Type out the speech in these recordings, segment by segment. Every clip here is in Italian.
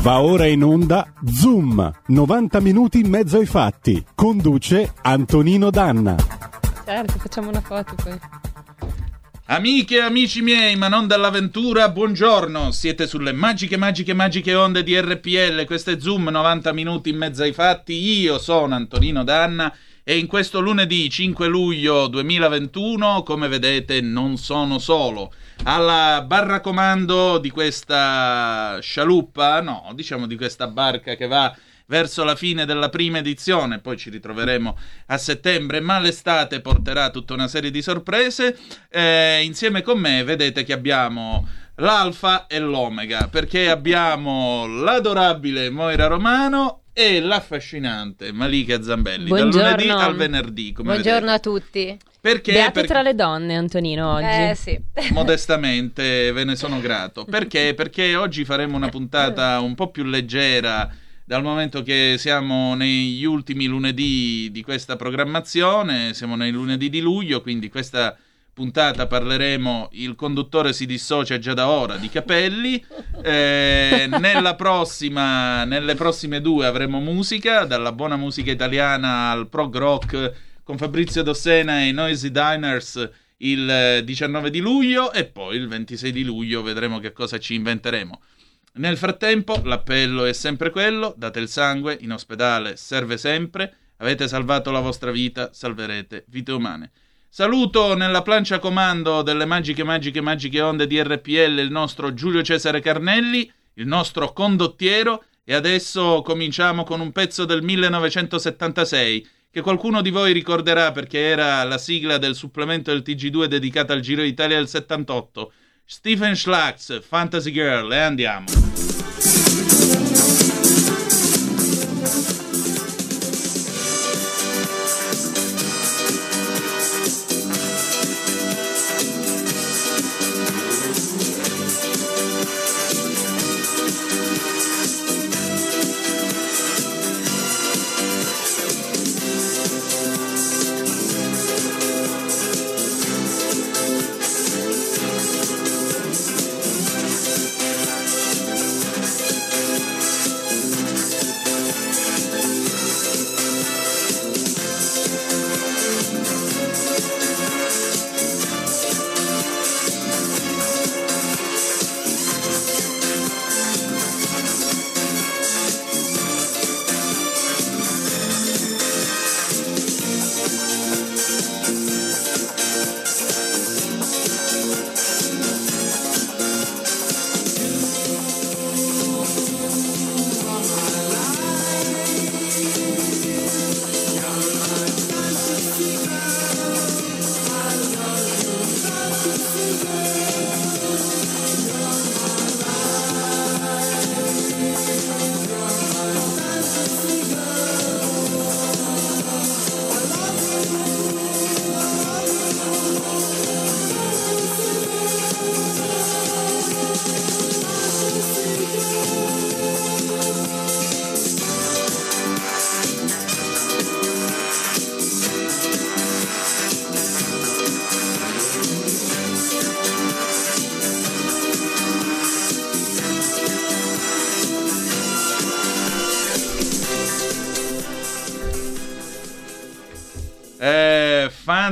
Va ora in onda Zoom, 90 minuti in mezzo ai fatti. Conduce Antonino Danna. Certo, facciamo una foto poi. Amiche e amici miei, ma non dall'avventura, buongiorno. Siete sulle magiche, magiche, magiche onde di RPL. Questo è Zoom, 90 minuti in mezzo ai fatti. Io sono Antonino Danna e in questo lunedì 5 luglio 2021, come vedete, non sono solo. Alla barra comando di questa scialuppa, no, diciamo di questa barca che va verso la fine della prima edizione, poi ci ritroveremo a settembre, ma l'estate porterà tutta una serie di sorprese. Eh, insieme con me vedete che abbiamo l'alfa e l'omega, perché abbiamo l'adorabile Moira Romano e l'affascinante Malika Zambelli, Buongiorno. dal lunedì al venerdì. Come Buongiorno vedete. a tutti. Perché? Beate Perché- tra le donne, Antonino, oggi. Eh sì. modestamente ve ne sono grato. Perché? Perché oggi faremo una puntata un po' più leggera dal momento che siamo negli ultimi lunedì di questa programmazione, siamo nei lunedì di luglio, quindi questa puntata parleremo, il conduttore si dissocia già da ora, di capelli, Eh, nella prossima, nelle prossime due avremo musica, dalla buona musica italiana al prog rock con Fabrizio Dossena e i Noisy Diners il eh, 19 di luglio e poi il 26 di luglio vedremo che cosa ci inventeremo. Nel frattempo l'appello è sempre quello, date il sangue, in ospedale serve sempre, avete salvato la vostra vita, salverete vite umane. Saluto nella plancia comando delle magiche, magiche, magiche onde di RPL il nostro Giulio Cesare Carnelli, il nostro condottiero, e adesso cominciamo con un pezzo del 1976 che qualcuno di voi ricorderà perché era la sigla del supplemento del TG2 dedicata al Giro d'Italia del 78. Stephen Schlax, Fantasy Girl, e andiamo.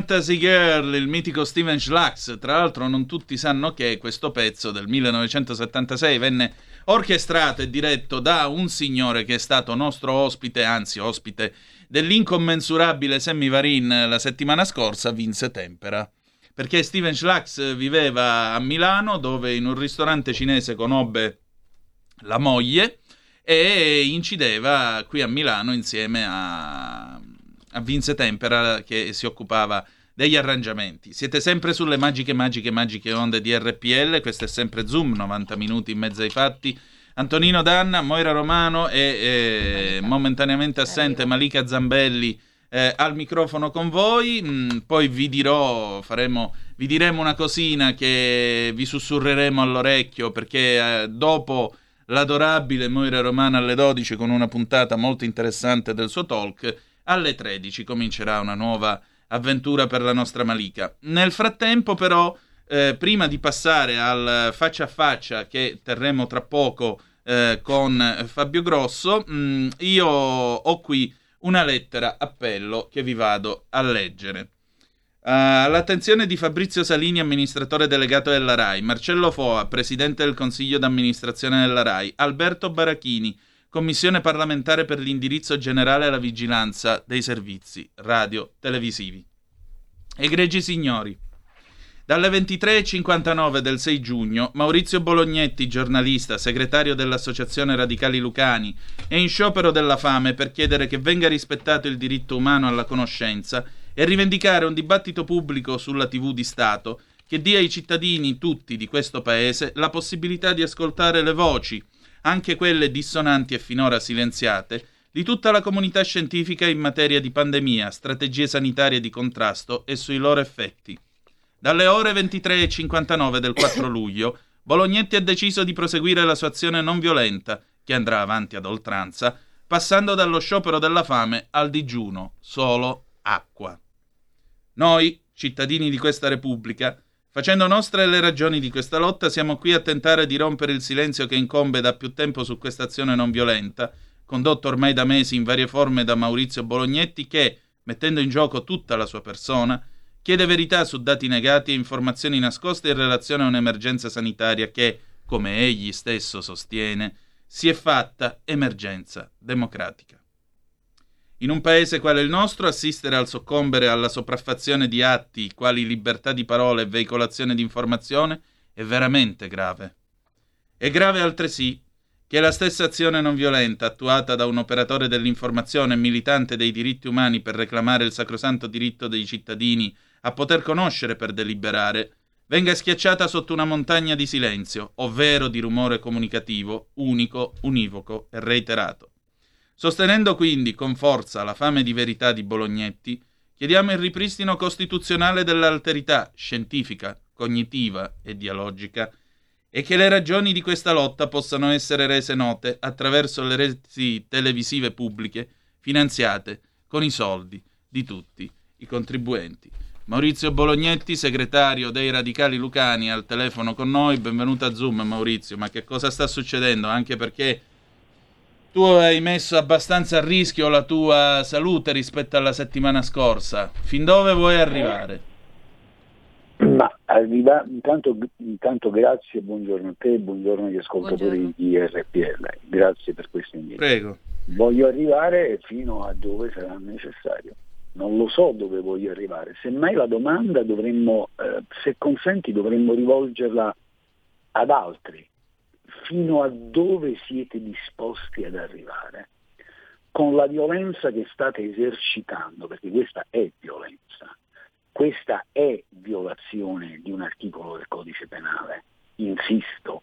Fantasy Girl, il mitico Steven Schlax. Tra l'altro, non tutti sanno che questo pezzo del 1976 venne orchestrato e diretto da un signore che è stato nostro ospite, anzi ospite dell'incommensurabile Sammy Varin la settimana scorsa, Vince Tempera. Perché Steven Schlax viveva a Milano, dove in un ristorante cinese conobbe la moglie e incideva qui a Milano insieme a, a Vince Tempera che si occupava degli arrangiamenti. Siete sempre sulle magiche, magiche, magiche onde di RPL, questo è sempre Zoom, 90 minuti in mezzo ai fatti. Antonino Danna, Moira Romano e eh, momentaneamente assente Malika Zambelli eh, al microfono con voi. Mm, poi vi dirò, faremo, vi diremo una cosina che vi sussurreremo all'orecchio perché eh, dopo l'adorabile Moira Romana alle 12 con una puntata molto interessante del suo talk, alle 13 comincerà una nuova avventura per la nostra Malika. Nel frattempo però, eh, prima di passare al faccia a faccia che terremo tra poco eh, con Fabio Grosso. Mm, io ho qui una lettera appello che vi vado a leggere. All'attenzione di Fabrizio Salini, amministratore delegato della RAI, Marcello Foa, presidente del consiglio d'amministrazione della RAI, Alberto Barachini, commissione parlamentare per l'indirizzo generale alla vigilanza dei servizi radio-televisivi. Egregi signori, dalle 23.59 del 6 giugno, Maurizio Bolognetti, giornalista, segretario dell'Associazione Radicali Lucani, è in sciopero della fame per chiedere che venga rispettato il diritto umano alla conoscenza e rivendicare un dibattito pubblico sulla TV di Stato che dia ai cittadini tutti di questo paese la possibilità di ascoltare le voci, anche quelle dissonanti e finora silenziate, di tutta la comunità scientifica in materia di pandemia, strategie sanitarie di contrasto e sui loro effetti. Dalle ore 23.59 del 4 luglio, Bolognetti ha deciso di proseguire la sua azione non violenta, che andrà avanti ad oltranza, passando dallo sciopero della fame al digiuno, solo acqua. Noi, cittadini di questa Repubblica, facendo nostre le ragioni di questa lotta, siamo qui a tentare di rompere il silenzio che incombe da più tempo su questa azione non violenta, condotto ormai da mesi in varie forme da Maurizio Bolognetti, che, mettendo in gioco tutta la sua persona, chiede verità su dati negati e informazioni nascoste in relazione a un'emergenza sanitaria che, come egli stesso sostiene, si è fatta emergenza democratica. In un paese quale il nostro, assistere al soccombere alla sopraffazione di atti quali libertà di parola e veicolazione di informazione è veramente grave. È grave altresì che la stessa azione non violenta attuata da un operatore dell'informazione militante dei diritti umani per reclamare il sacrosanto diritto dei cittadini a poter conoscere per deliberare, venga schiacciata sotto una montagna di silenzio, ovvero di rumore comunicativo, unico, univoco e reiterato. Sostenendo quindi con forza la fame di verità di Bolognetti, chiediamo il ripristino costituzionale dell'alterità scientifica, cognitiva e dialogica e che le ragioni di questa lotta possano essere rese note attraverso le reti televisive pubbliche finanziate con i soldi di tutti i contribuenti. Maurizio Bolognetti, segretario dei Radicali Lucani, al telefono con noi. Benvenuto a Zoom, Maurizio. Ma che cosa sta succedendo? Anche perché tu hai messo abbastanza a rischio la tua salute rispetto alla settimana scorsa. Fin dove vuoi arrivare? Ma arriva, intanto, intanto grazie, buongiorno a te, buongiorno agli ascoltatori buongiorno. di RPL. Grazie per questo invito. Prego. Voglio arrivare fino a dove sarà necessario non lo so dove voglio arrivare. Semmai la domanda dovremmo, eh, se consenti, dovremmo rivolgerla ad altri. Fino a dove siete disposti ad arrivare? Con la violenza che state esercitando, perché questa è violenza, questa è violazione di un articolo del codice penale. Insisto,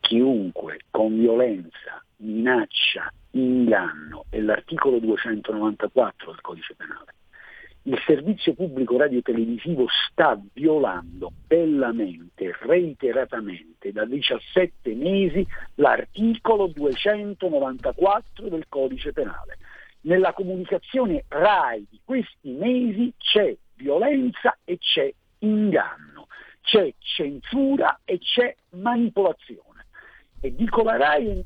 chiunque con violenza, minaccia, inganno è l'articolo 294 del codice penale il servizio pubblico radiotelevisivo sta violando bellamente, reiteratamente, da 17 mesi l'articolo 294 del codice penale. Nella comunicazione RAI di questi mesi c'è violenza e c'è inganno, c'è censura e c'è manipolazione. E dico la RAI,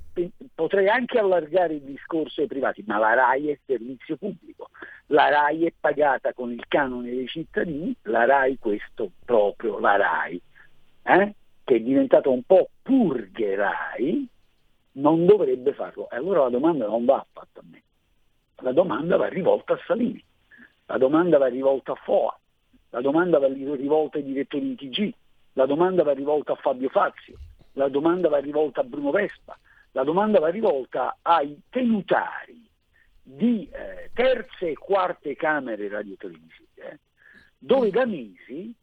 potrei anche allargare il discorso ai privati, ma la RAI è servizio pubblico, la RAI è pagata con il canone dei cittadini, la RAI questo proprio, la RAI, eh? che è diventata un po' purghe RAI, non dovrebbe farlo. E allora la domanda non va fatta a me, la domanda va rivolta a Salini, la domanda va rivolta a FOA, la domanda va rivolta ai direttori di TG, la domanda va rivolta a Fabio Fazio la domanda va rivolta a Bruno Vespa, la domanda va rivolta ai tenutari di eh, terze e quarte camere radiotelevisive, dove da mesi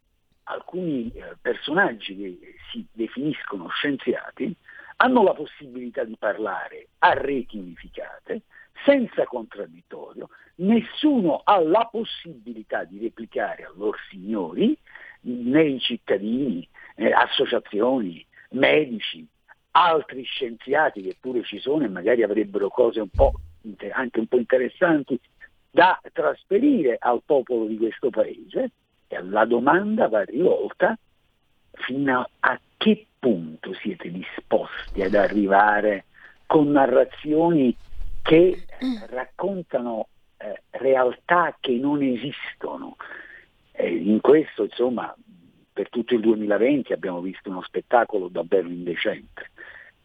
alcuni eh, personaggi che si definiscono scienziati hanno la possibilità di parlare a reti unificate, senza contraddittorio, nessuno ha la possibilità di replicare a loro signori, né i cittadini, eh, associazioni, medici, altri scienziati che pure ci sono e magari avrebbero cose un po', anche un po' interessanti da trasferire al popolo di questo paese, e la domanda va rivolta fino a che punto siete disposti ad arrivare con narrazioni che raccontano eh, realtà che non esistono. Eh, in questo, insomma, per tutto il 2020 abbiamo visto uno spettacolo davvero indecente.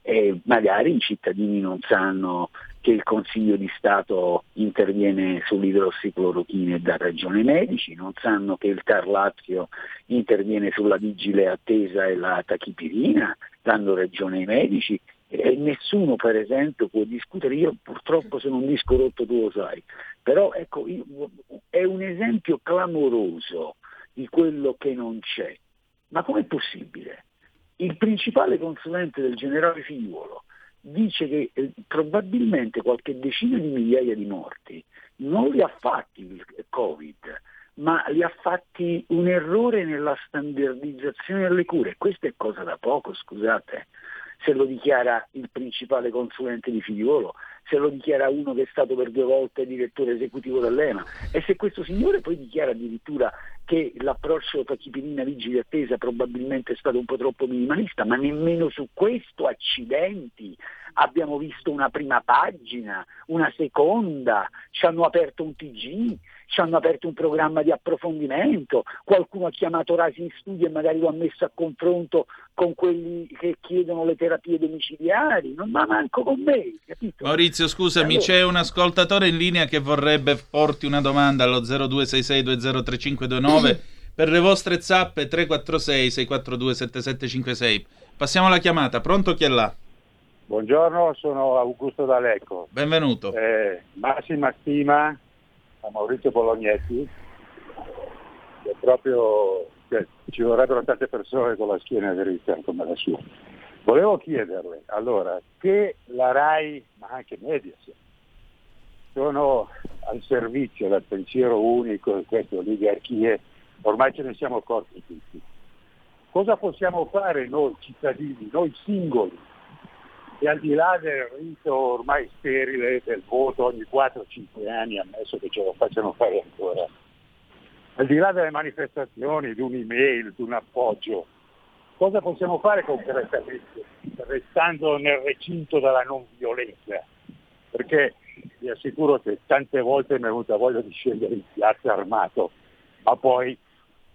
E magari i cittadini non sanno che il Consiglio di Stato interviene sull'idrossiclorochina e dà ragione. Ai medici, non sanno che il Tarlazio interviene sulla vigile attesa e la tachipirina, dando ragione ai medici e nessuno per esempio può discutere, io purtroppo sono un disco rotto tu lo sai, però ecco, è un esempio clamoroso di quello che non c'è. Ma com'è possibile? Il principale consulente del generale Figliuolo dice che eh, probabilmente qualche decina di migliaia di morti non li ha fatti il Covid, ma li ha fatti un errore nella standardizzazione delle cure. Questa è cosa da poco, scusate se lo dichiara il principale consulente di Figliuolo, se lo dichiara uno che è stato per due volte direttore esecutivo dell'EMA e se questo signore poi dichiara addirittura che l'approccio tachipirina vigili attesa probabilmente è stato un po' troppo minimalista, ma nemmeno su questo accidenti abbiamo visto una prima pagina, una seconda, ci hanno aperto un TG, ci hanno aperto un programma di approfondimento, qualcuno ha chiamato Rasi in studio e magari lo ha messo a confronto con quelli che chiedono le terapie domiciliari, non ma manco con me, capito? Maurizio, scusami, allora... c'è un ascoltatore in linea che vorrebbe porti una domanda allo 0266203529 per le vostre zappe 346 642 7756. Passiamo alla chiamata, pronto chi è là? Buongiorno, sono Augusto D'Alecco. Benvenuto. Eh, massima stima a Maurizio Bolognetti, che proprio cioè, ci vorrebbero tante persone con la schiena dritta come la sua. Volevo chiederle, allora, che la RAI, ma anche Mediaset, sono al servizio del pensiero unico di queste oligarchie, ormai ce ne siamo accorti tutti. Cosa possiamo fare noi cittadini, noi singoli, e al di là del rito ormai sterile del voto ogni 4-5 anni, ammesso che ce lo facciano fare ancora, al di là delle manifestazioni, di un'email, di un appoggio, cosa possiamo fare concretamente, restando nel recinto della non violenza? Perché vi assicuro che tante volte mi è venuta voglia di scendere in piazza armato, ma poi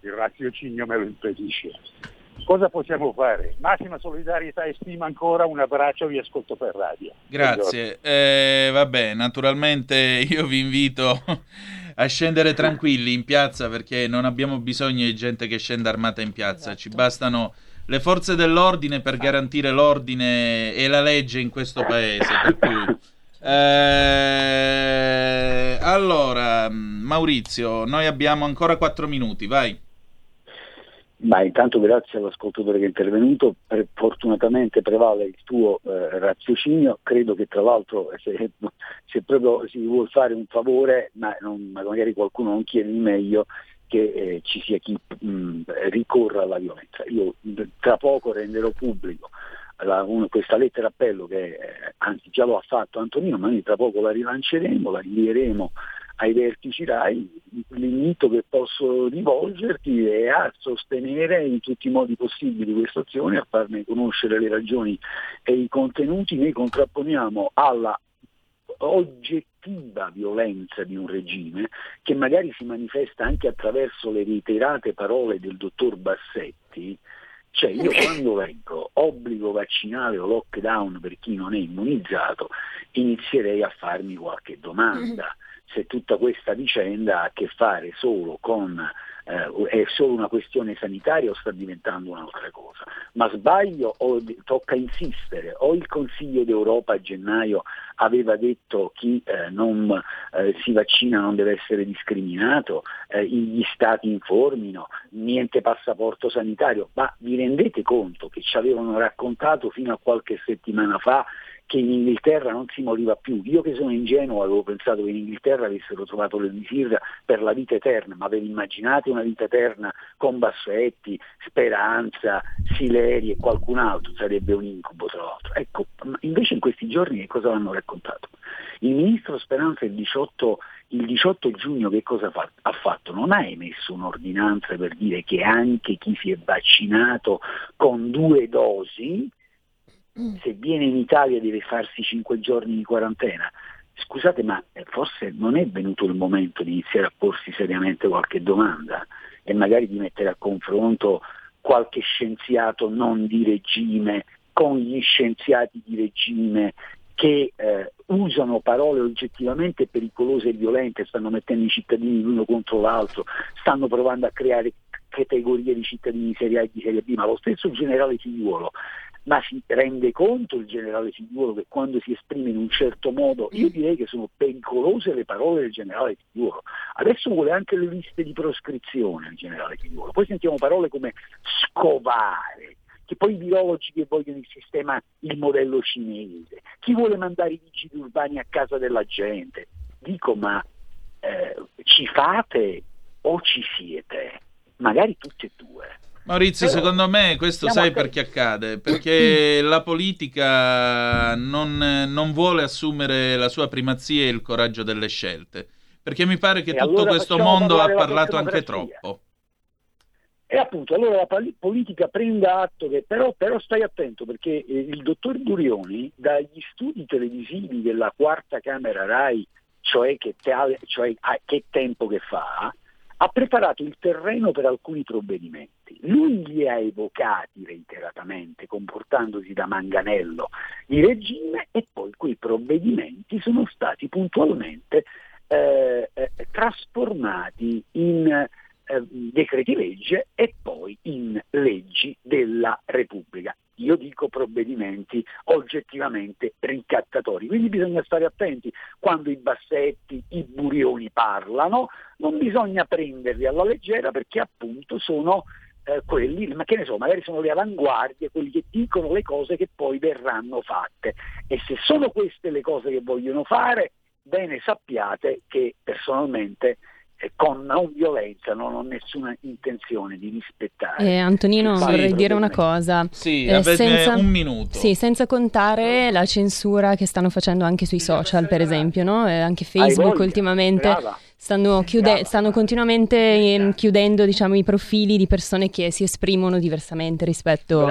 il raziocinio me lo impedisce. Cosa possiamo fare? Massima solidarietà e stima ancora, un abbraccio, vi ascolto per radio. Grazie. Eh, vabbè, naturalmente io vi invito a scendere tranquilli in piazza perché non abbiamo bisogno di gente che scenda armata in piazza, esatto. ci bastano le forze dell'ordine per garantire l'ordine e la legge in questo paese. Per cui, eh, allora, Maurizio, noi abbiamo ancora quattro minuti, vai. Ma intanto grazie all'ascoltatore che è intervenuto, per, fortunatamente prevale il tuo eh, raziocinio, credo che tra l'altro se, se, proprio si vuole fare un favore, ma, non, ma magari qualcuno non chiede di meglio, che eh, ci sia chi mh, ricorra alla violenza. Io tra poco renderò pubblico la, un, questa lettera appello che eh, anzi già lo ha fatto Antonino, ma noi tra poco la rilanceremo, la invieremo ai vertici RAI, l'invito che posso rivolgerti è a sostenere in tutti i modi possibili questa azione, a farne conoscere le ragioni e i contenuti, noi contrapponiamo alla oggettiva violenza di un regime che magari si manifesta anche attraverso le reiterate parole del dottor Bassetti, cioè io quando leggo obbligo vaccinale o lockdown per chi non è immunizzato inizierei a farmi qualche domanda. Se tutta questa vicenda ha a che fare solo con eh, è solo una questione sanitaria o sta diventando un'altra cosa. Ma sbaglio o tocca insistere, o il Consiglio d'Europa a gennaio aveva detto chi eh, non eh, si vaccina non deve essere discriminato, eh, gli stati informino, niente passaporto sanitario, ma vi rendete conto che ci avevano raccontato fino a qualche settimana fa che in Inghilterra non si moriva più. Io che sono ingenuo avevo pensato che in Inghilterra avessero trovato l'elisir per la vita eterna, ma ve immaginate una vita eterna con Bassetti, Speranza, Sileri e qualcun altro? Sarebbe un incubo tra l'altro. Ecco, invece in questi giorni che cosa hanno raccontato? Il ministro Speranza il 18, il 18 giugno che cosa fa, ha fatto? Non ha emesso un'ordinanza per dire che anche chi si è vaccinato con due dosi se viene in Italia deve farsi cinque giorni di quarantena. Scusate, ma forse non è venuto il momento di iniziare a porsi seriamente qualche domanda e magari di mettere a confronto qualche scienziato non di regime con gli scienziati di regime che eh, usano parole oggettivamente pericolose e violente, stanno mettendo i cittadini l'uno contro l'altro, stanno provando a creare categorie di cittadini di serie A e di serie B, ma lo stesso generale Figliuolo ma si rende conto il generale Figliuolo che quando si esprime in un certo modo, io direi che sono pericolose le parole del generale Figliuolo. Adesso vuole anche le liste di proscrizione il generale Figliuolo. Poi sentiamo parole come scovare, che poi i biologi che vogliono il sistema, il modello cinese, chi vuole mandare i vigili urbani a casa della gente. Dico, ma eh, ci fate o ci siete? Magari tutti e due. Maurizio, Però, secondo me questo sai perché accade? Perché la politica non, non, vuole assumere la sua primazia e il coraggio delle scelte. Perché mi pare che e tutto allora questo mondo ha parlato anche troppo. E appunto, allora la politica prenda atto che però, però stai attento perché eh, il dottor Burioni dagli studi televisivi della quarta Camera RAI, cioè che, te, cioè, ah, che tempo che fa, ha preparato il terreno per alcuni provvedimenti. Lui li ha evocati reiteratamente, comportandosi da manganello di regime, e poi quei provvedimenti sono stati puntualmente eh, eh, trasformati in eh, decreti legge e poi in leggi della Repubblica io dico provvedimenti oggettivamente ricattatori. Quindi bisogna stare attenti quando i bassetti, i burioni parlano, non bisogna prenderli alla leggera perché appunto sono eh, quelli, ma che ne so, magari sono le avanguardie, quelli che dicono le cose che poi verranno fatte. E se sono queste le cose che vogliono fare, bene sappiate che personalmente con non violenza, non ho nessuna intenzione di rispettare. Eh, Antonino, vorrei dire una cosa. Sì, eh, senza, un minuto. Sì, senza contare la censura che stanno facendo anche sui social, per esempio, no? eh, anche Facebook ultimamente. Stanno, chiude- stanno, continuamente eh, chiudendo diciamo, i profili di persone che si esprimono diversamente rispetto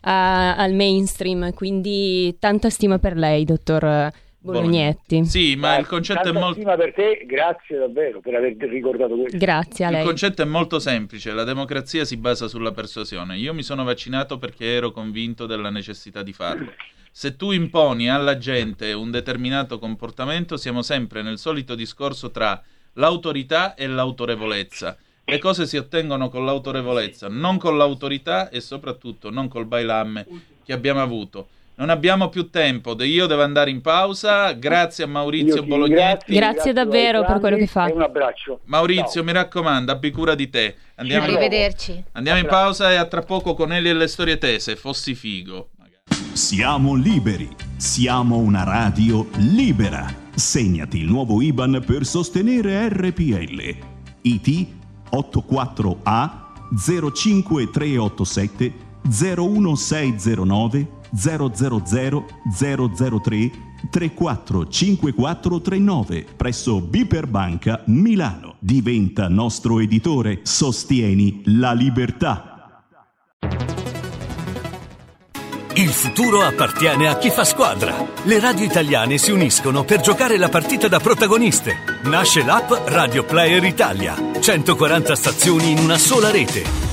a, al mainstream, quindi tanta stima per lei, dottor Bolognetti. Sì, ma Dai, il concetto è molto... per te, grazie davvero per aver ricordato questo. Grazie a lei. Il concetto è molto semplice, la democrazia si basa sulla persuasione. Io mi sono vaccinato perché ero convinto della necessità di farlo. Se tu imponi alla gente un determinato comportamento, siamo sempre nel solito discorso tra l'autorità e l'autorevolezza. Le cose si ottengono con l'autorevolezza, non con l'autorità e soprattutto non col bailamme che abbiamo avuto. Non abbiamo più tempo, io devo andare in pausa. Grazie a Maurizio Bolognetti. Grazie davvero per quello che fa. un abbraccio. Maurizio, Ciao. mi raccomando, abbi cura di te. Andiamo Arrivederci. Andiamo in pausa e a tra poco con Eli e le storie tese. Fossi figo. Siamo liberi. Siamo una radio libera. Segnati il nuovo IBAN per sostenere RPL. IT 84A 05387 01609 000 003 345439 presso Biper Banca Milano. Diventa nostro editore. Sostieni la libertà. Il futuro appartiene a chi fa squadra. Le radio italiane si uniscono per giocare la partita da protagoniste. Nasce l'app Radio Player Italia. 140 stazioni in una sola rete.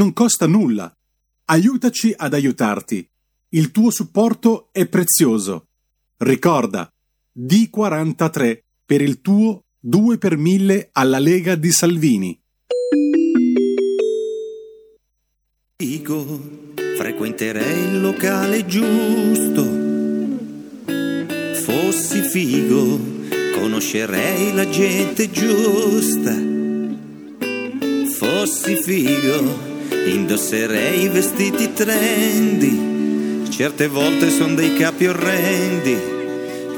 non costa nulla. Aiutaci ad aiutarti. Il tuo supporto è prezioso. Ricorda, D43 per il tuo 2 per 1000 alla Lega di Salvini. Dico, frequenterei il locale giusto. Fossi figo, conoscerei la gente giusta. Fossi figo, indosserei vestiti trendy. Certe volte sono dei capi orrendi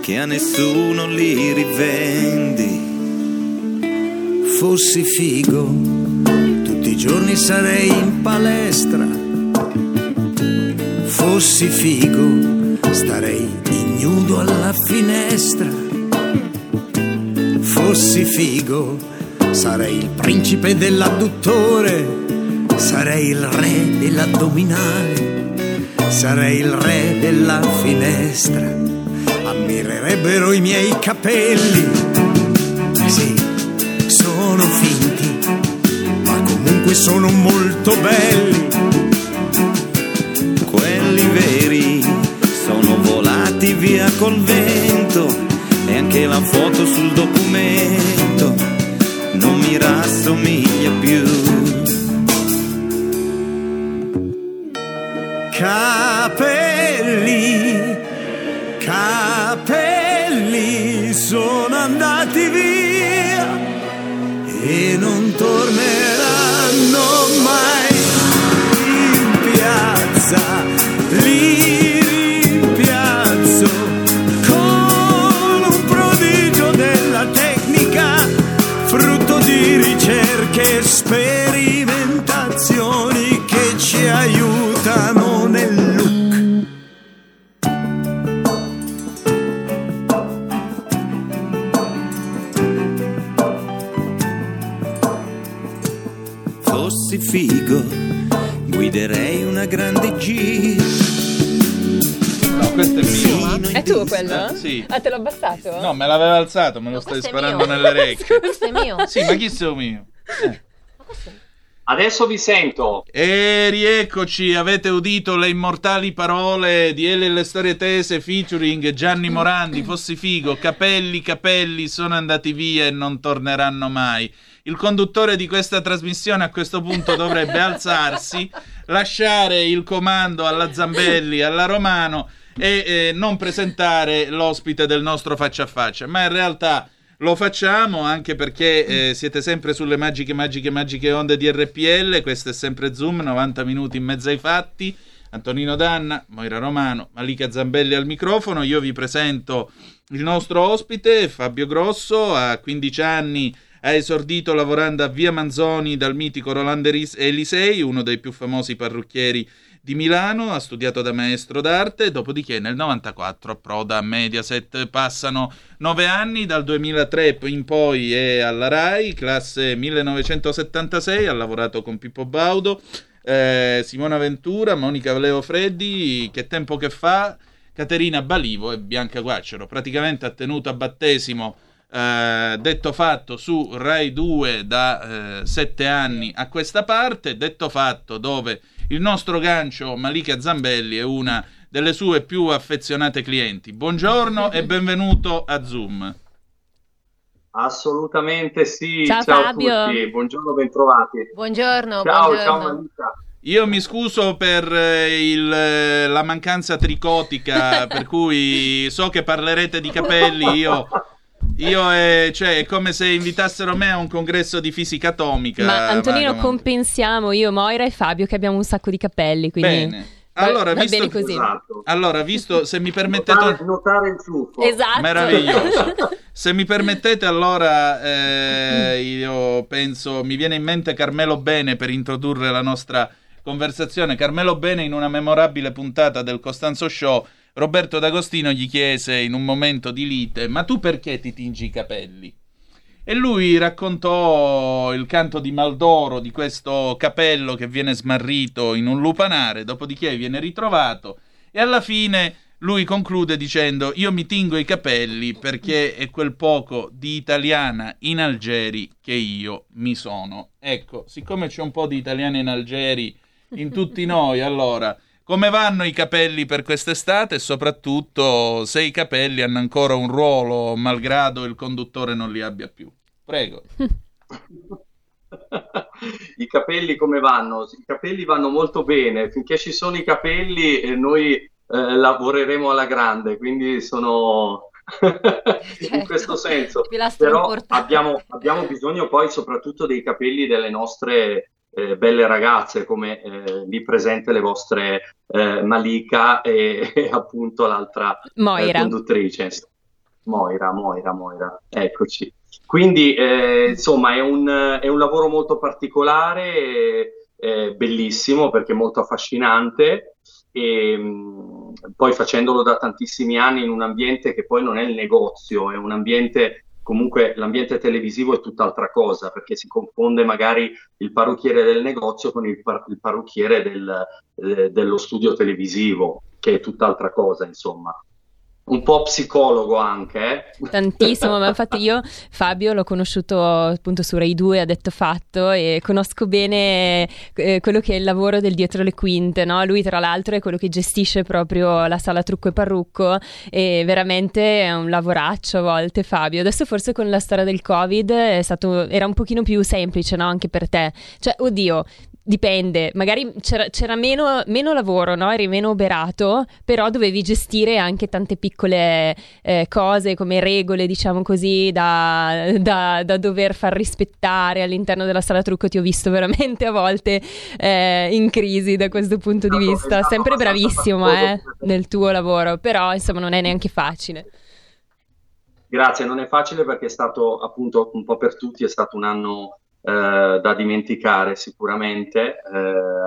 che a nessuno li rivendi. Fossi figo tutti i giorni sarei in palestra. Fossi figo, starei ignudo alla finestra. Fossi figo, sarei il principe dell'adduttore. Sarei il re dell'addominale. Sarei il re della finestra. Ammirerebbero i miei capelli. Sì, sono finti comunque sono molto belli. Quelli veri sono volati via col vento e anche la foto sul documento non mi rassomiglia più. Capelli, capelli sono andati via e non torneranno sì. Ah, te l'ho abbassato? No, me l'aveva alzato, me lo stai questo è sparando nelle orecchie. Questo è mio. Sì, ma chi sei mio? Adesso vi sento. E rieccoci, avete udito le immortali parole di Ele e le storie tese featuring Gianni Morandi, Fossi Figo, capelli, capelli sono andati via e non torneranno mai. Il conduttore di questa trasmissione a questo punto dovrebbe alzarsi, lasciare il comando alla Zambelli, alla Romano e eh, non presentare l'ospite del nostro faccia a faccia, ma in realtà lo facciamo anche perché eh, siete sempre sulle magiche, magiche, magiche onde di RPL. Questo è sempre Zoom, 90 minuti in mezzo ai fatti. Antonino Danna, Moira Romano, Malika Zambelli al microfono. Io vi presento il nostro ospite, Fabio Grosso. A 15 anni ha esordito lavorando a Via Manzoni dal mitico Rolando Elis- Elisei, uno dei più famosi parrucchieri di Milano, ha studiato da maestro d'arte, dopodiché nel 94 approda a Mediaset. Passano nove anni, dal 2003 in poi è alla RAI, classe 1976, ha lavorato con Pippo Baudo, eh, Simona Ventura, Monica Leo Freddi, che tempo che fa, Caterina Balivo e Bianca Guaccero. Praticamente ha tenuto a battesimo eh, detto fatto su Rai 2 da eh, sette anni a questa parte, detto fatto dove il nostro gancio Malika Zambelli è una delle sue più affezionate clienti. Buongiorno e benvenuto a Zoom. Assolutamente sì. Ciao, Ciao, Fabio. a tutti. Buongiorno, bentrovati. Buongiorno, Ciao, buongiorno. ciao Malika. Io mi scuso per eh, il, eh, la mancanza tricotica, per cui so che parlerete di capelli. Io, io è, cioè, è come se invitassero me a un congresso di fisica atomica. Ma Antonino, Mago. compensiamo io, Moira e Fabio che abbiamo un sacco di capelli, quindi Bene. va- Allora, va visto, bene così. Esatto. allora, visto, se mi permettete... Notare, notare il ciuffo. Esatto. Meraviglioso. Se mi permettete, allora eh, io penso mi viene in mente Carmelo Bene per introdurre la nostra conversazione. Carmelo Bene, in una memorabile puntata del Costanzo Show, Roberto D'Agostino gli chiese in un momento di lite: Ma tu perché ti tingi i capelli? E lui raccontò il canto di Maldoro di questo capello che viene smarrito in un lupanare, dopodiché viene ritrovato e alla fine lui conclude dicendo io mi tingo i capelli perché è quel poco di italiana in Algeri che io mi sono. Ecco, siccome c'è un po' di italiani in Algeri in tutti noi. Allora, come vanno i capelli per quest'estate e soprattutto se i capelli hanno ancora un ruolo malgrado il conduttore non li abbia più. Prego. I capelli come vanno? I capelli vanno molto bene, finché ci sono i capelli eh, noi eh, lavoreremo alla grande, quindi sono certo. in questo senso. Però abbiamo, abbiamo, bisogno poi soprattutto dei capelli delle nostre eh, belle ragazze, come eh, lì presente le vostre eh, Malika e, e, appunto l'altra eh, conduttrice. Moira, Moira, Moira, eccoci. Quindi, eh, insomma, è un, è un, lavoro molto particolare, eh, bellissimo perché molto affascinante e mh, mm, poi facendolo da tantissimi anni in un ambiente che poi non è il negozio, è un ambiente comunque l'ambiente televisivo è tutt'altra cosa perché si confonde magari il parrucchiere del negozio con il, par- il parrucchiere del, eh, dello studio televisivo, che è tutt'altra cosa, insomma un po' psicologo anche. Eh? Tantissimo, ma infatti io Fabio l'ho conosciuto appunto su Rai 2, ha detto fatto, e conosco bene eh, quello che è il lavoro del dietro le quinte, no? Lui tra l'altro è quello che gestisce proprio la sala trucco e parrucco e veramente è un lavoraccio a volte Fabio. Adesso forse con la storia del Covid stato, era un pochino più semplice, no? Anche per te. Cioè, oddio, dipende, magari c'era, c'era meno, meno, lavoro, no? eri meno oberato, però dovevi gestire anche tante piccole eh, cose come regole, diciamo così, da, da, da, dover far rispettare all'interno della sala trucco. Ti ho visto veramente a volte eh, in crisi da questo punto di vista, sempre bravissimo eh, nel tuo lavoro, però insomma non è neanche facile. Grazie, non è facile perché è stato appunto un po' per tutti, è stato un anno eh, da dimenticare sicuramente, eh,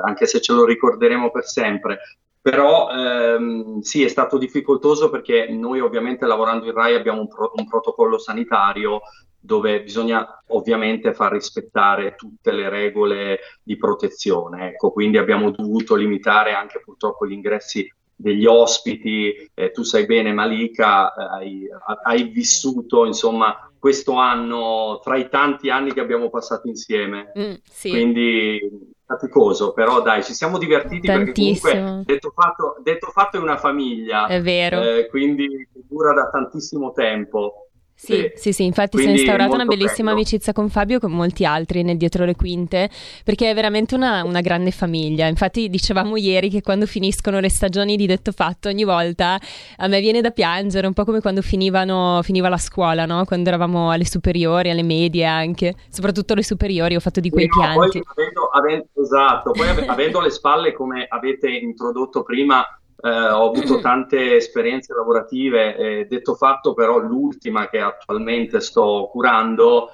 anche se ce lo ricorderemo per sempre. Però ehm, sì, è stato difficoltoso perché noi ovviamente lavorando in RAI abbiamo un, pro- un protocollo sanitario dove bisogna ovviamente far rispettare tutte le regole di protezione. Ecco, quindi abbiamo dovuto limitare anche purtroppo gli ingressi degli ospiti. Eh, tu sai bene, Malika, eh, hai, hai, vissuto insomma questo anno tra i tanti anni che abbiamo passato insieme. Mm, sì. Quindi faticoso, però dai, ci siamo divertiti Tantissimo. perché comunque detto fatto, detto fatto è una famiglia. È vero. Eh, quindi dura da tantissimo tempo. Sì, sì, sì, infatti si è instaurata una bellissima bello. amicizia con Fabio e con molti altri nel dietro le quinte, perché è veramente una, una, grande famiglia. Infatti dicevamo ieri che quando finiscono le stagioni di Detto Fatto, ogni volta a me viene da piangere, un po' come quando finivano, finiva la scuola, no? quando eravamo alle superiori, alle medie anche, soprattutto alle superiori ho fatto di quei sì, pianti. Poi avendo, avendo, esatto, poi avendo alle spalle, come avete introdotto prima, eh, ho avuto tante esperienze lavorative, eh, detto fatto però l'ultima che attualmente sto curando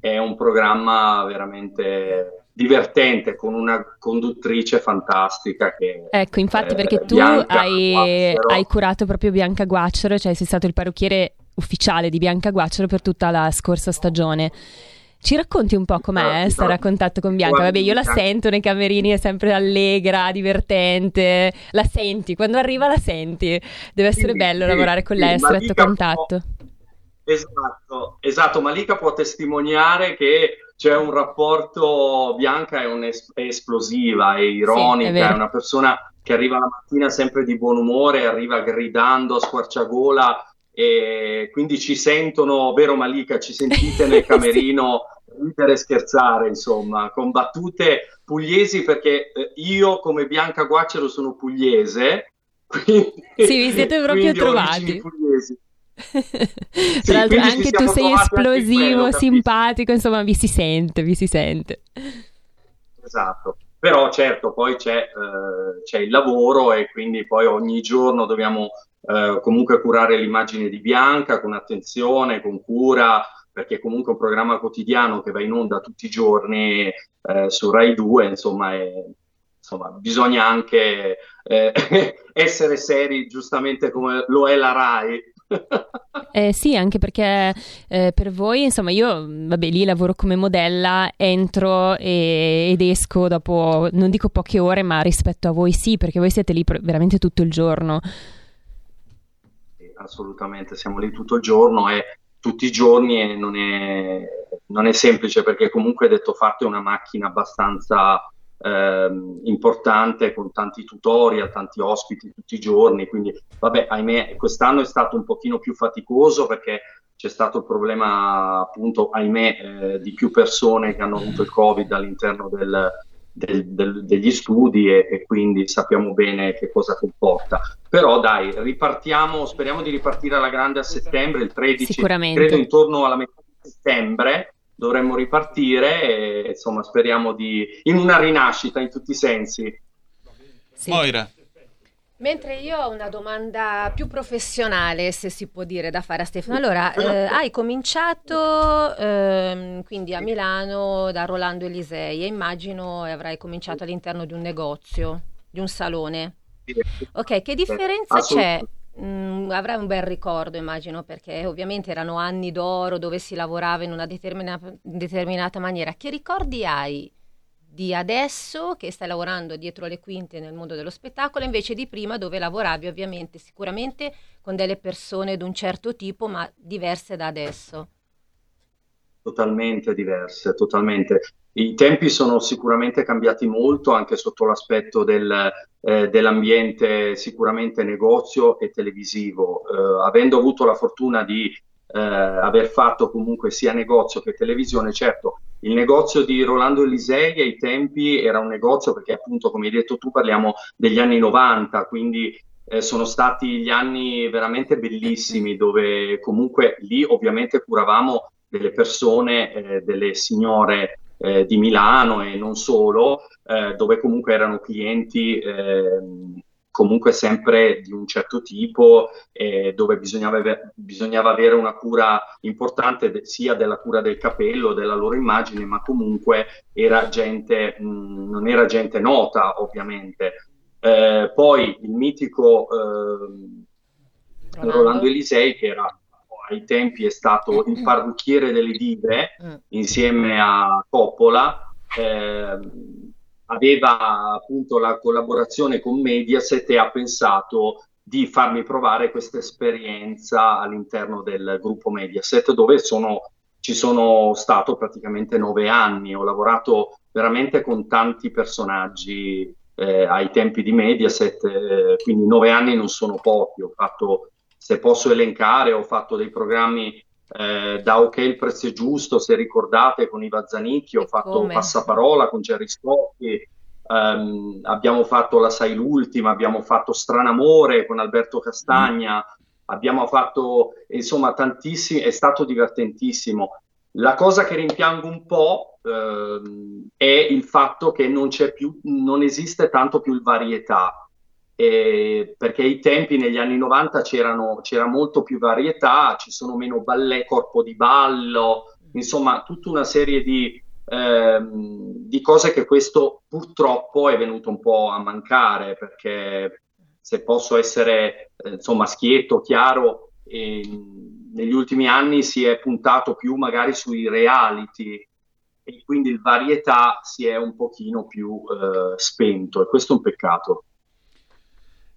è un programma veramente divertente con una conduttrice fantastica che ecco infatti perché tu hai, hai, curato proprio Bianca Guacciaro cioè sei stato il parrucchiere ufficiale di Bianca Guacciaro per tutta la scorsa stagione ci racconti un po' com'è eh, stare a contatto con Bianca? Vabbè, io la sento nei camerini, è sempre allegra, divertente, la senti, quando arriva la senti. Deve essere sì, bello sì, lavorare con sì, lei a stretto contatto. Può... Esatto, esatto, Malika può testimoniare che c'è un rapporto, Bianca è, è esplosiva, è ironica, è, è una persona che arriva la mattina sempre di buon umore, arriva gridando a squarciagola e quindi ci sentono, vero Malika, ci sentite nel camerino ridere e scherzare, insomma, con battute pugliesi perché eh, io come Bianca Guaccero sono pugliese. Quindi, sì, vi siete proprio trovati. Tra l'altro anche tu sei esplosivo, quello, simpatico, insomma vi si sente, vi si sente. Esatto, però certo poi c'è, eh, c'è il lavoro e quindi poi ogni giorno dobbiamo eh, comunque curare l'immagine di Bianca con attenzione, con cura, perché comunque è un programma quotidiano che va in onda tutti i giorni eh, su Rai 2, insomma, è, insomma bisogna anche eh, essere seri giustamente come lo è la Rai. Eh, sì, anche perché eh, per voi, insomma, io vabbè, lì lavoro come modella, entro e, ed esco dopo, non dico poche ore, ma rispetto a voi sì, perché voi siete lì veramente tutto il giorno. Assolutamente, siamo lì tutto il giorno e tutti i giorni e non è, non è semplice perché comunque detto fatto è una macchina abbastanza ehm, importante con tanti tutorial, tanti ospiti tutti i giorni, quindi vabbè, ahimè, quest'anno è stato un pochino più faticoso perché c'è stato il problema appunto, ahimè, eh, di più persone che hanno avuto il Covid all'interno del, del, del, degli studi e, e, quindi sappiamo bene che cosa comporta. Però dai, ripartiamo, speriamo di ripartire alla grande a settembre, il 13, credo intorno alla metà di settembre dovremmo ripartire e insomma speriamo di in una rinascita in tutti i sensi. Sì. Moira. Mentre io ho una domanda più professionale, se si può dire, da fare a Stefano. Allora, eh, hai cominciato eh, quindi a Milano da Rolando Elisei e immagino avrai cominciato all'interno di un negozio, di un salone. Ok, che differenza c'è? Mm, avrai un bel ricordo, immagino, perché ovviamente erano anni d'oro dove si lavorava in una determina- determinata maniera. Che ricordi hai di adesso che stai lavorando dietro le quinte nel mondo dello spettacolo invece di prima dove lavoravi ovviamente sicuramente con delle persone di un certo tipo ma diverse da adesso. Totalmente diverse, totalmente. I tempi sono sicuramente cambiati molto anche sotto l'aspetto del, eh, dell'ambiente sicuramente negozio e televisivo. Eh, avendo avuto la fortuna di eh, aver fatto comunque sia negozio che televisione, certo il negozio di Rolando Elisei ai tempi era un negozio perché appunto come hai detto tu parliamo degli anni 90, quindi eh, sono stati gli anni veramente bellissimi dove comunque lì ovviamente curavamo delle persone, eh, delle signore eh, di Milano e non solo, eh, dove comunque erano clienti ehm, comunque sempre di un certo tipo, eh, dove bisognava, bisognava, avere una cura importante de- sia della cura del capello, della loro immagine, ma comunque era gente, mh, non era gente nota ovviamente. Eh, poi il mitico eh, Rolando Elisei, che era ai tempi è stato il parrucchiere delle dive mm. insieme a Coppola, eh, aveva appunto la collaborazione con Mediaset e ha pensato di farmi provare questa esperienza all'interno del gruppo Mediaset dove sono, ci sono stato praticamente nove anni, ho lavorato veramente con tanti personaggi eh, ai tempi di Mediaset, eh, quindi nove anni non sono pochi, ho fatto, se posso elencare, ho fatto dei programmi eh, da Ok il prezzo è giusto, se ricordate, con Iva Zanicchi, ho fatto Come? Passaparola con Gerry Scocchi, ehm, abbiamo fatto La Sai l'ultima, abbiamo fatto Stranamore con Alberto Castagna, mm. abbiamo fatto insomma tantissimi, è stato divertentissimo. La cosa che rimpiango un po' ehm, è il fatto che non c'è più, non esiste tanto più il varietà eh, perché ai tempi negli anni 90 c'era molto più varietà, ci sono meno ballet, corpo di ballo, insomma tutta una serie di, ehm, di cose che questo purtroppo è venuto un po' a mancare perché se posso essere eh, insomma schietto, chiaro, eh, negli ultimi anni si è puntato più magari sui reality e quindi il varietà si è un pochino più eh, spento e questo è un peccato.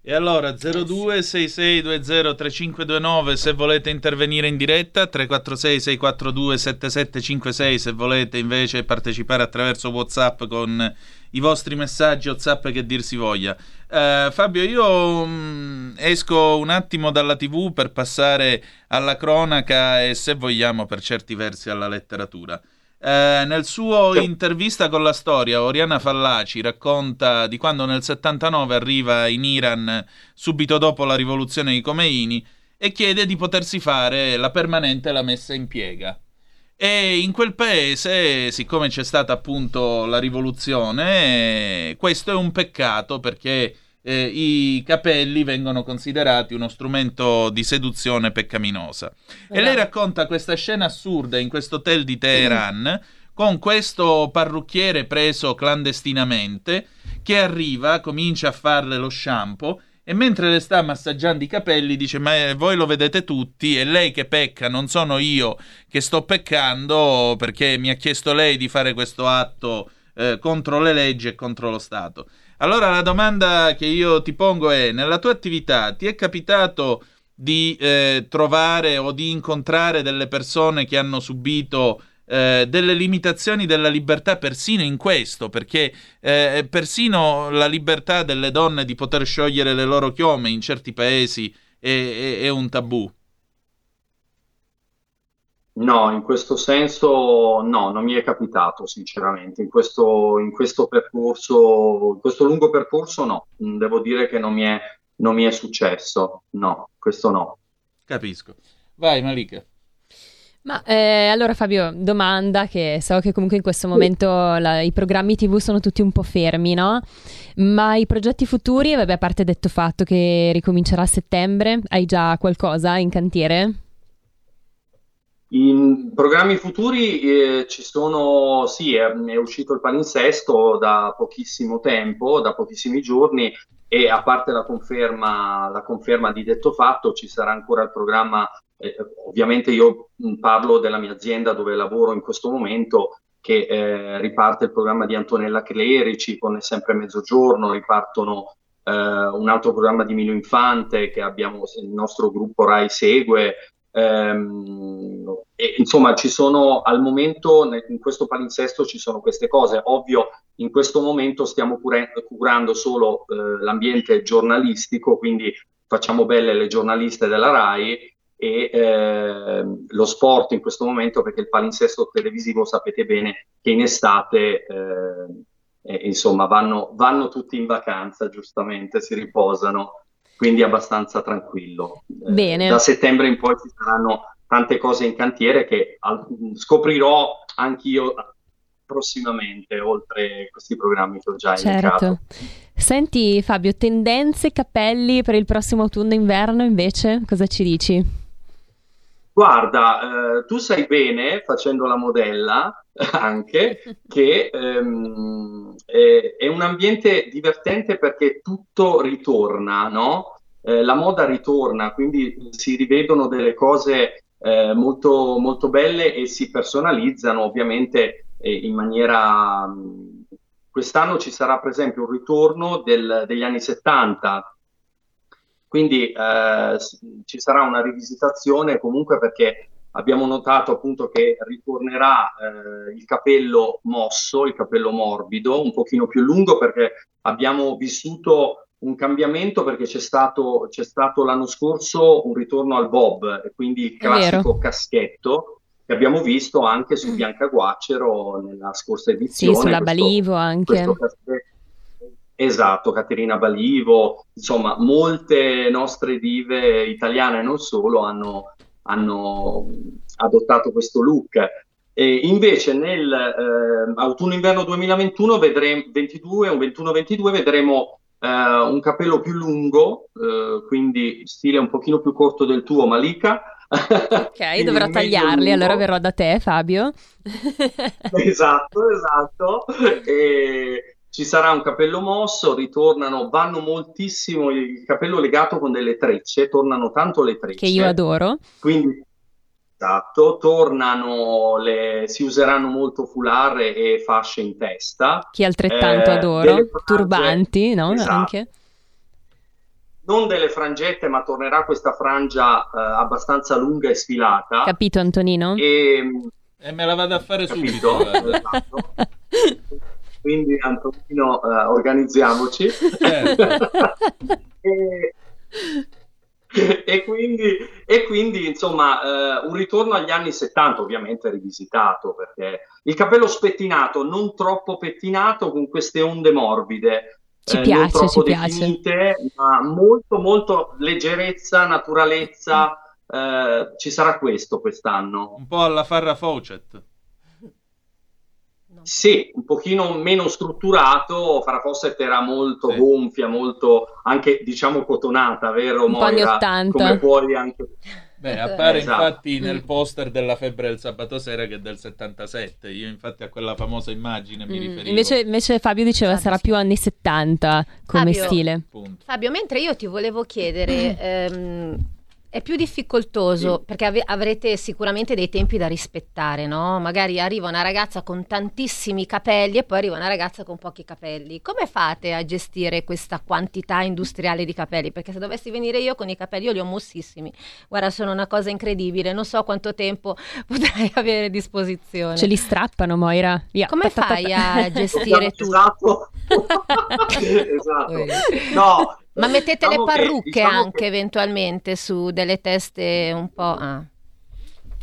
E allora 0266203529 se volete intervenire in diretta, 346 642 7756 se volete invece partecipare attraverso WhatsApp con i vostri messaggi WhatsApp che dir si voglia. Uh, Fabio, io um, esco un attimo dalla TV per passare alla cronaca e se vogliamo per certi versi alla letteratura. Eh, nel suo intervista con la storia, Oriana Fallaci racconta di quando nel 79 arriva in Iran subito dopo la rivoluzione di Khomeini e chiede di potersi fare la permanente la messa in piega. E in quel paese, siccome c'è stata appunto la rivoluzione, questo è un peccato perché eh, i capelli vengono considerati uno strumento di seduzione peccaminosa. E lei racconta questa scena assurda in questo hotel di Teheran con questo parrucchiere preso clandestinamente che arriva, comincia a farle lo shampoo e mentre le sta massaggiando i capelli dice ma eh, voi lo vedete tutti? È lei che pecca non sono io che sto peccando perché mi ha chiesto lei di fare questo atto eh, contro le leggi e contro lo Stato allora la domanda che io ti pongo è, nella tua attività ti è capitato di eh, trovare o di incontrare delle persone che hanno subito eh, delle limitazioni della libertà persino in questo, perché eh, persino la libertà delle donne di poter sciogliere le loro chiome in certi paesi è, è, è un tabù. No, in questo senso no, non mi è capitato sinceramente. In questo, in questo percorso, in questo lungo percorso no, devo dire che non mi è, non mi è successo. No, questo no. Capisco. Vai Malika. Ma eh, allora Fabio, domanda che so che comunque in questo momento la, i programmi TV sono tutti un po' fermi, no? Ma i progetti futuri, vabbè, a parte detto fatto che ricomincerà a settembre, hai già qualcosa in cantiere? In programmi futuri eh, ci sono, sì, è, è, uscito il palinsesto da pochissimo tempo, da pochissimi giorni e a parte la conferma, la conferma di detto fatto ci sarà ancora il programma, eh, ovviamente io parlo della mia azienda dove lavoro in questo momento che eh, riparte il programma di Antonella Clerici con Sempre Mezzogiorno, ripartono eh, un altro programma di Milo Infante che abbiamo, il nostro gruppo Rai segue, Ehm, e, insomma, ci sono al momento in questo palinsesto ci sono queste cose. Ovvio, in questo momento stiamo cure- curando solo eh, l'ambiente giornalistico, quindi facciamo belle le giornaliste della RAI e eh, lo sport in questo momento perché il palinsesto televisivo sapete bene che in estate eh, eh insomma vanno, vanno tutti in vacanza giustamente si riposano quindi abbastanza tranquillo. Eh, Bene. Da settembre in poi ci saranno tante cose in cantiere che scoprirò anch'io prossimamente, oltre questi programmi che ho già certo. indicato. Senti Fabio, tendenze, capelli per il prossimo autunno-inverno invece, cosa ci dici? Guarda, eh, tu sai bene, facendo la modella, anche che ehm, è, è, un ambiente divertente perché tutto ritorna, no? Eh, la moda ritorna, quindi si rivedono delle cose eh, molto, molto belle e si personalizzano ovviamente eh, in maniera... Quest'anno ci sarà per esempio un ritorno del, degli anni 70, quindi eh, ci sarà una rivisitazione comunque perché abbiamo notato appunto che ritornerà eh, il capello mosso, il capello morbido, un pochino più lungo perché abbiamo vissuto un cambiamento perché c'è stato, c'è stato l'anno scorso un ritorno al bob, quindi il classico caschetto che abbiamo visto anche su mm. Bianca Guacero nella scorsa edizione. Sì, sulla questo, Balivo anche. Esatto, Caterina Balivo, insomma, molte nostre dive italiane e non solo hanno, hanno adottato questo look. E invece nel eh, autunno-inverno 2021 vedremo 22 o 21-22 vedremo eh, un capello più lungo, eh, quindi stile un pochino più corto del tuo, Malika. Ok, dovrò tagliarli, allora verrò da te, Fabio. esatto, esatto. E ci sarà un capello mosso, ritornano, vanno moltissimo il capello legato con delle trecce, tornano tanto le trecce. Che io adoro. Quindi, esatto, tornano, le, si useranno molto foulard e fasce in testa. Che altrettanto eh, adoro, frange, turbanti, no? Esatto. Anche. Non delle frangette, ma tornerà questa frangia eh, abbastanza lunga e sfilata. Capito Antonino? E, e me la vado a fare capito? subito. Esatto. quindi Antonino uh, organizziamoci. Certo. e, e, quindi, e, quindi, insomma, uh, un ritorno agli anni 70, ovviamente rivisitato, perché il capello spettinato, non troppo pettinato, con queste onde morbide. Ci eh, piace, non troppo definite, piace. ma molto, molto leggerezza, naturalezza. Eh, ci sarà questo quest'anno. Un po' alla Farra Fawcett. Sì, un pochino meno strutturato, Farah Fawcett era molto sì. gonfia, molto anche diciamo cotonata, vero un Moira? Come puoi anche... Beh, appare esatto. infatti nel poster della febbre del sabato sera che è del 77. Io, infatti, a quella famosa immagine mi mm. riferivo. Invece, invece, Fabio diceva Fabio, sarà più anni 70 come Fabio, stile. Punto. Fabio, mentre io ti volevo chiedere, mm. ehm, È più difficoltoso sì. perché ave- avrete sicuramente dei tempi da rispettare, no? Magari arriva una ragazza con tantissimi capelli e poi arriva una ragazza con pochi capelli. Come fate a gestire questa quantità industriale di capelli? Perché se dovessi venire io con i capelli, io li ho mossissimi. Guarda, sono una cosa incredibile, non so quanto tempo potrei avere a disposizione. Ce li strappano, Moira. Via. Come fai a gestire tutto? Esatto. esatto. No, ma mettete diciamo le parrucche che, diciamo anche che... eventualmente su delle teste un po'... Ah.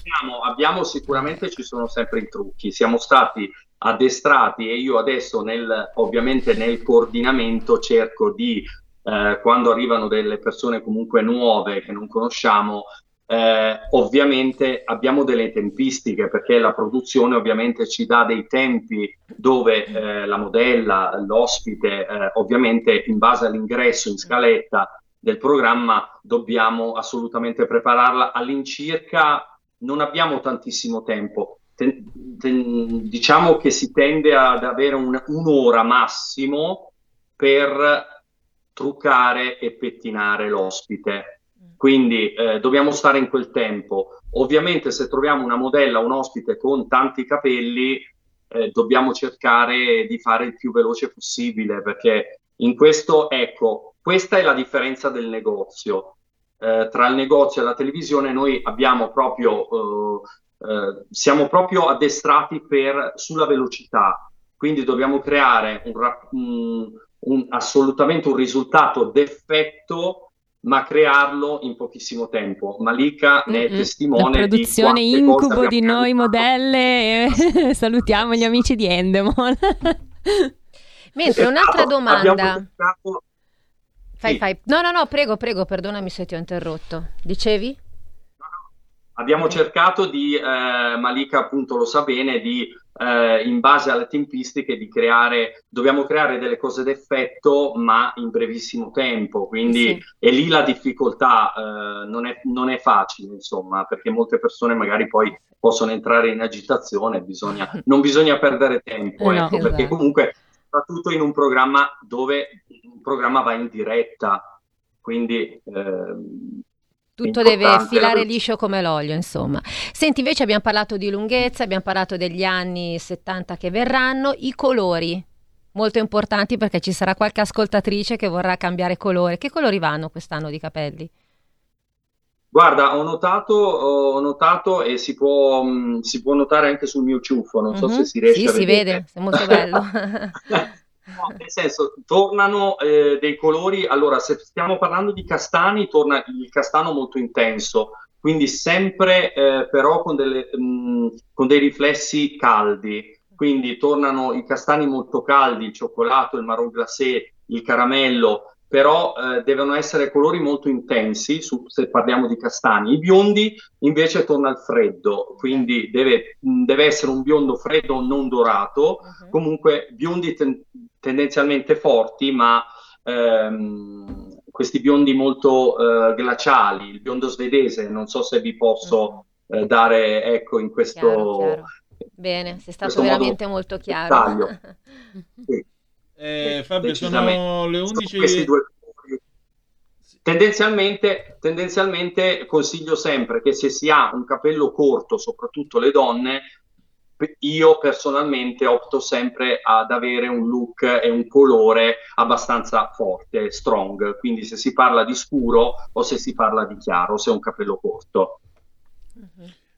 Abbiamo, abbiamo, sicuramente ci sono sempre i trucchi, siamo stati addestrati e io adesso nel, ovviamente nel coordinamento cerco di eh, quando arrivano delle persone comunque nuove che non conosciamo eh, ovviamente abbiamo delle tempistiche perché la produzione ovviamente ci dà dei tempi dove eh, la modella, l'ospite, eh, ovviamente in base all'ingresso in scaletta del programma dobbiamo assolutamente prepararla. All'incirca non abbiamo tantissimo tempo. Ten, ten, diciamo che si tende ad avere un, un'ora massimo per truccare e pettinare l'ospite quindi eh, dobbiamo stare in quel tempo. Ovviamente se troviamo una modella, un ospite con tanti capelli, eh, dobbiamo cercare di fare il più veloce possibile perché in questo, ecco, questa è la differenza del negozio. Eh, tra il negozio e la televisione noi abbiamo proprio, eh, eh, siamo proprio addestrati per, sulla velocità, quindi dobbiamo creare un, un, un, assolutamente un risultato d'effetto ma crearlo in pochissimo tempo. Malika ne è testimone. La produzione di incubo di noi modelle. E salutiamo gli amici di Endemol. Mentre un'altra domanda. Fai, sì. fai. No, no, no, prego, prego, perdonami se ti ho interrotto. Dicevi? Abbiamo cercato di, eh, Malika appunto lo sa bene, di eh, in base alle tempistiche di creare, dobbiamo creare delle cose d'effetto ma in brevissimo tempo, quindi sì. è lì la difficoltà, eh, non, è, non, è, facile insomma, perché molte persone magari poi possono entrare in agitazione, bisogna, non bisogna perdere tempo, no, ecco, perché esatto. comunque soprattutto in un programma dove un programma va in diretta, quindi... Eh, tutto deve filare liscio come l'olio, insomma. Senti, invece abbiamo parlato di lunghezza, abbiamo parlato degli anni 70 che verranno, i colori, molto importanti perché ci sarà qualche ascoltatrice che vorrà cambiare colore. Che colori vanno quest'anno di capelli? Guarda, ho notato, ho notato e si può, mh, si può, notare anche sul mio ciuffo, non mm-hmm. so se si riesce sì, a vedere. Sì, si vede, è molto bello. No, nel senso, tornano eh, dei colori, allora se stiamo parlando di castani, torna il castano molto intenso, quindi sempre eh, però con, delle, mh, mm, con, dei riflessi caldi, quindi tornano i castani molto caldi, il cioccolato, il marron glacé, il caramello, però eh, devono essere colori molto intensi su, se parliamo di castani. I biondi invece torna al freddo, quindi deve, deve essere un biondo freddo non dorato, uh-huh. comunque biondi ten- tendenzialmente forti, ma ehm, questi biondi molto eh, glaciali, il biondo svedese, non so se vi posso uh-huh. eh, dare ecco in questo... Chiaro, chiaro. Bene, sei stato veramente molto chiaro. sì. Eh, Fabio, sono le 11. Tendenzialmente, tendenzialmente consiglio sempre che se si ha un capello corto, soprattutto le donne, io personalmente opto sempre ad avere un look e un colore abbastanza forte, strong. Quindi se si parla di scuro o se si parla di chiaro, se è un capello corto.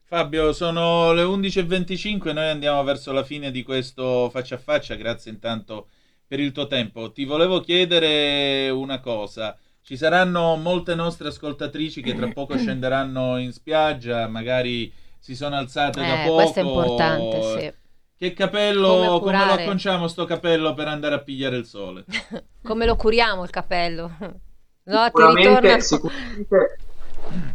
Fabio, sono le 11.25, noi andiamo verso la fine di questo faccia a faccia, grazie intanto per il tuo tempo. Ti volevo chiedere una cosa. Ci saranno molte nostre ascoltatrici che tra poco scenderanno in spiaggia, magari si sono alzate eh, da poco. Questo è importante, sì. Che capello, come, come, lo acconciamo sto capello per andare a pigliare il sole? come lo curiamo il capello? No, sicuramente, sicuramente,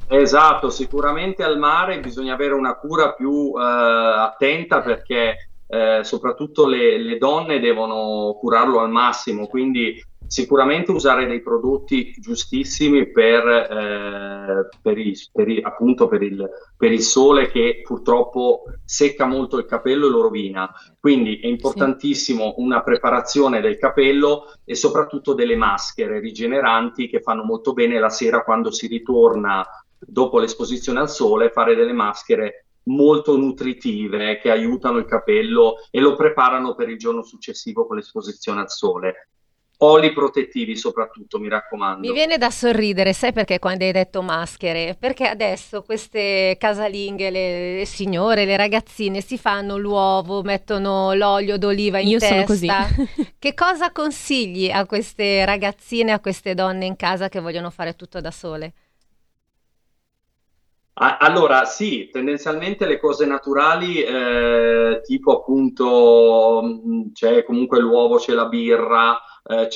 esatto, sicuramente al mare bisogna avere una cura più eh, attenta perché eh, soprattutto le, le, donne devono curarlo al massimo, quindi sicuramente usare dei prodotti giustissimi per, eh, per, il, per, il, appunto per il, per il sole che purtroppo secca molto il capello e lo rovina. Quindi è importantissimo sì. una preparazione del capello e soprattutto delle maschere rigeneranti che fanno molto bene la sera quando si ritorna dopo l'esposizione al sole, fare delle maschere molto nutritive che aiutano il capello e lo preparano per il giorno successivo con l'esposizione al sole oli protettivi soprattutto, mi raccomando. Mi viene da sorridere, sai perché quando hai detto maschere? Perché adesso queste casalinghe, le, le signore, le ragazzine si fanno l'uovo, mettono l'olio d'oliva in Io testa. sono così. che cosa consigli a queste ragazzine, a queste donne in casa che vogliono fare tutto da sole? Allora, sì, tendenzialmente le cose naturali, eh, tipo appunto c'è comunque l'uovo, c'è la birra, eh,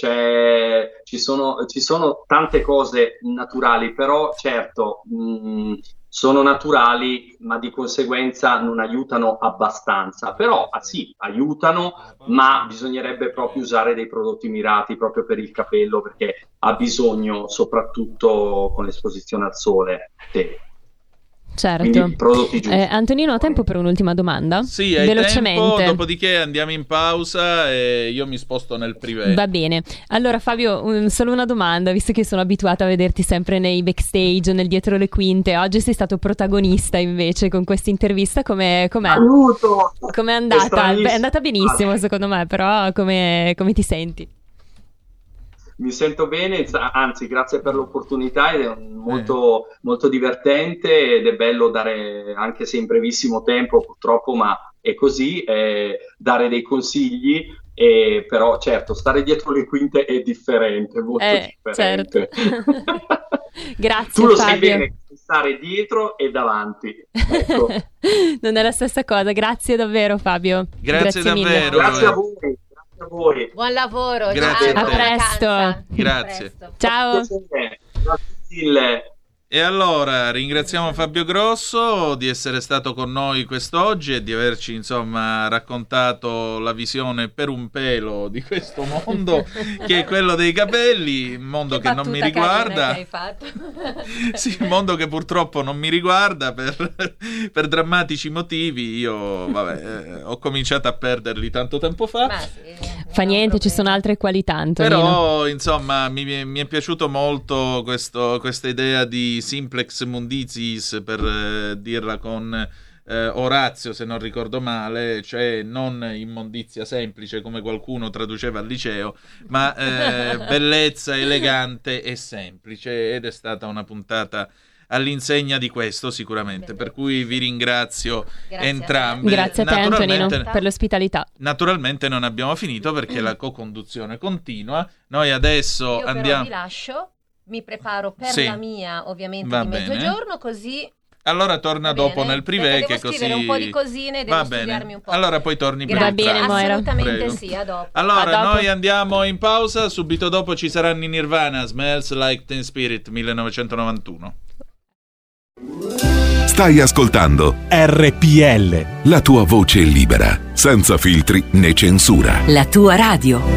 ci, sono, ci sono tante cose naturali, però certo mh, sono naturali, ma di conseguenza non aiutano abbastanza. Però ah, sì, aiutano, ma bisognerebbe proprio usare dei prodotti mirati proprio per il capello, perché ha bisogno, soprattutto con l'esposizione al sole. Sì. Certo. Eh, Antonino, ha tempo per un'ultima domanda? Sì, hai Velocemente. tempo, dopodiché andiamo in pausa e io mi sposto nel privé. Va bene. Allora, Fabio, un, solo una domanda, visto che sono abituata a vederti sempre nei backstage, nel dietro le quinte. Oggi sei stato protagonista invece con questa intervista. Com'è, com'è? Aiuto! Com'è andata? È, Beh, è andata benissimo, secondo me, però come, come ti senti? Mi sento bene, anzi grazie per l'opportunità è molto, eh. molto divertente ed è bello dare, anche se in brevissimo tempo purtroppo, ma è così, eh, dare dei consigli, e, però certo stare dietro le quinte è differente, molto eh, differente. Certo. grazie Tu lo Fabio. sai bene, stare dietro e davanti. Ecco. non è la stessa cosa, grazie davvero Fabio. Grazie, grazie davvero. Mille. Grazie a voi a voi. Buon lavoro. Grazie ciao, a. A presto. Grazie. A presto. Ciao. Grazie mille. E allora ringraziamo Fabio Grosso di essere stato con noi quest'oggi e di averci insomma raccontato la visione per un pelo di questo mondo che è quello dei capelli, mondo che, Che non mi riguarda. che hai fatto. Sì, un mondo che purtroppo non mi riguarda per, per drammatici motivi. Io, vabbè, eh, ho cominciato a perderli tanto tempo fa. Ma sì, non Fa niente, ci sono altre qualità, Antonino. Però, insomma, mi, mi è piaciuto molto questo- questa idea di simplex mundicis, per eh, dirla con eh, Orazio, se non ricordo male, cioè non immondizia semplice come qualcuno traduceva al liceo, ma eh, bellezza elegante e semplice. Ed è stata una puntata all'insegna di questo sicuramente, per cui vi ringrazio Grazie entrambi. Grazie a te, Antonino, per l'ospitalità. Naturalmente non abbiamo finito perché la co-conduzione continua. Noi adesso Io però andiamo. vi lascio, mi preparo per Sì. la mia, ovviamente, Va di bene. mezzogiorno, così Allora torna Va dopo bene. nel privé Devo che scrivere così un po' di cosine, devo Va studiarmi bene. un po'. Allora poi torni per Grazie. il pranzo. bene, Moira. Assolutamente Prego. sì, a dopo. Allora, A dopo. noi andiamo in pausa, subito dopo ci saranno i Nirvana, Smells Like Teen Spirit 1991. Stai ascoltando RPL. la tua voce libera, senza filtri né censura. La tua radio.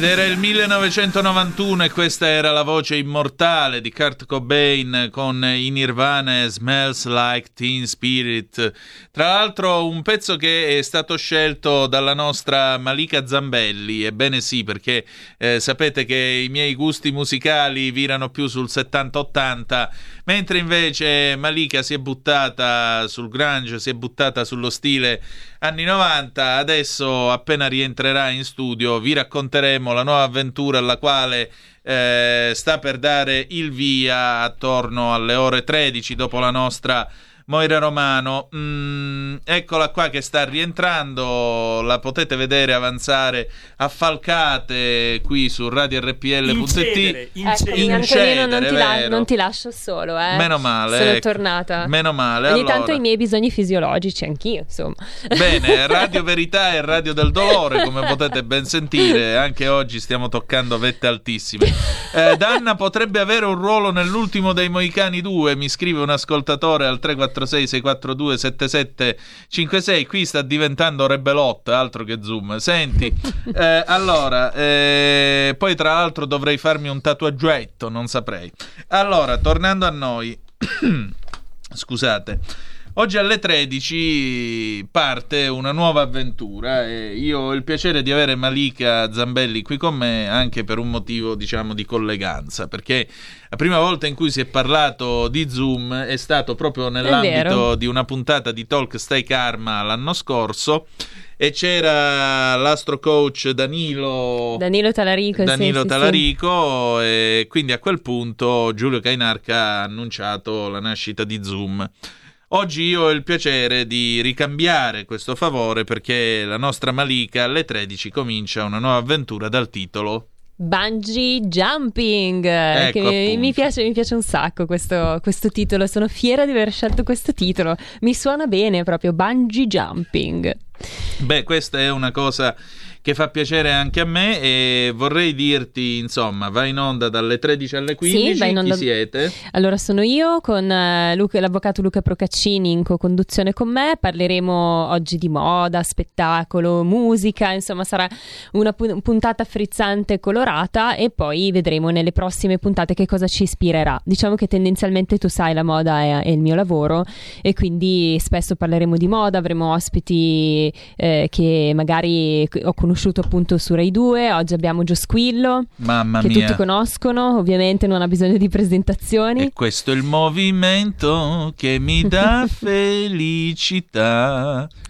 Ed era il 1991 e questa era la voce immortale di Kurt Cobain con i Nirvana Smells Like Teen Spirit. Tra l'altro un pezzo che è stato scelto dalla nostra Malika Zambelli, ebbene sì perché eh, sapete che i miei gusti musicali virano più sul 70-80, mentre invece Malika si è buttata sul grunge, si è buttata sullo stile anni 90, adesso appena rientrerà in studio vi racconteremo la nuova avventura alla quale eh, sta per dare il via attorno alle ore 13 dopo la nostra Moira Romano. Mm, eccola qua che sta rientrando, la potete vedere avanzare a falcate qui su radiorpl.it. Incedere. Ecco, non, ti la- non, ti lascio solo, eh. Meno male. Sono ecco. tornata. Meno male. Ogni allora. tanto i miei bisogni fisiologici, anch'io, insomma. Bene, Radio Verità e Radio del Dolore, come potete ben sentire, anche oggi stiamo toccando vette altissime. Eh, Danna potrebbe avere un ruolo nell'ultimo dei Moicani 2, mi scrive un ascoltatore al 346 642 7756 qui sta diventando Rebelot altro che Zoom. Senti eh, allora eh, poi tra l'altro dovrei farmi un tatuaggetto non saprei. Allora tornando a noi scusate Oggi alle 13 parte una nuova avventura e io ho il piacere di avere Malika Zambelli qui con me anche per un motivo diciamo di colleganza perché la prima volta in cui si è parlato di Zoom è stato proprio nell'ambito di una puntata di Talk Stay Karma l'anno scorso e c'era l'astro coach Danilo Danilo Talarico, Danilo sì, Talarico sì. e quindi a quel punto Giulio Cainarca ha annunciato la nascita di Zoom. Oggi io ho il piacere di ricambiare questo favore perché la nostra Malika alle 13 comincia una nuova avventura dal titolo Bungee Jumping, ecco, che mi, mi, piace, mi, piace, un sacco questo, questo, titolo, sono fiera di aver scelto questo titolo, mi suona bene proprio Bungee Jumping. Beh, questa è una cosa che fa piacere anche a me e vorrei dirti, insomma, va in onda dalle 13 alle 15, sì, chi siete? Allora sono io con uh, Luca, l'avvocato Luca Procaccini in co-conduzione con me, parleremo oggi di moda, spettacolo, musica, insomma sarà una puntata frizzante e colorata e poi vedremo nelle prossime puntate che cosa ci ispirerà. Diciamo che tendenzialmente tu sai la moda è, è il mio lavoro e quindi spesso parleremo di moda, avremo ospiti eh, che magari ho conosciuto conosciuto appunto su Rai 2, oggi abbiamo Gio Squillo, Mamma che mia. tutti conoscono, ovviamente non ha bisogno di presentazioni. E questo è il movimento che mi dà felicità.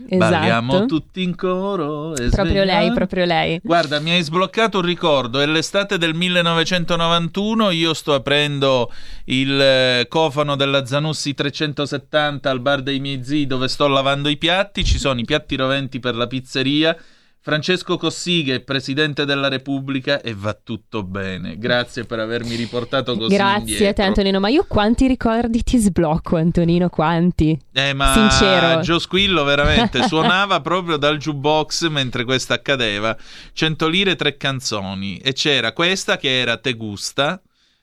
Esatto. Balliamo tutti in coro. Proprio svegliamo. lei, proprio lei. Guarda, mi hai sbloccato un ricordo, è l'estate del 1991, io sto aprendo il eh, cofano della Zanussi 370 al bar dei miei zii dove sto lavando i piatti, ci sono i piatti roventi per la pizzeria. Francesco Cossiga Presidente della Repubblica e va tutto bene. Grazie per avermi riportato così Grazie indietro. a te Antonino, ma io quanti ricordi ti sblocco Antonino, quanti? Eh ma Sincero. Gio Squillo veramente suonava proprio dal jukebox mentre questo accadeva. 100 lire tre canzoni e c'era questa che era Te gusta.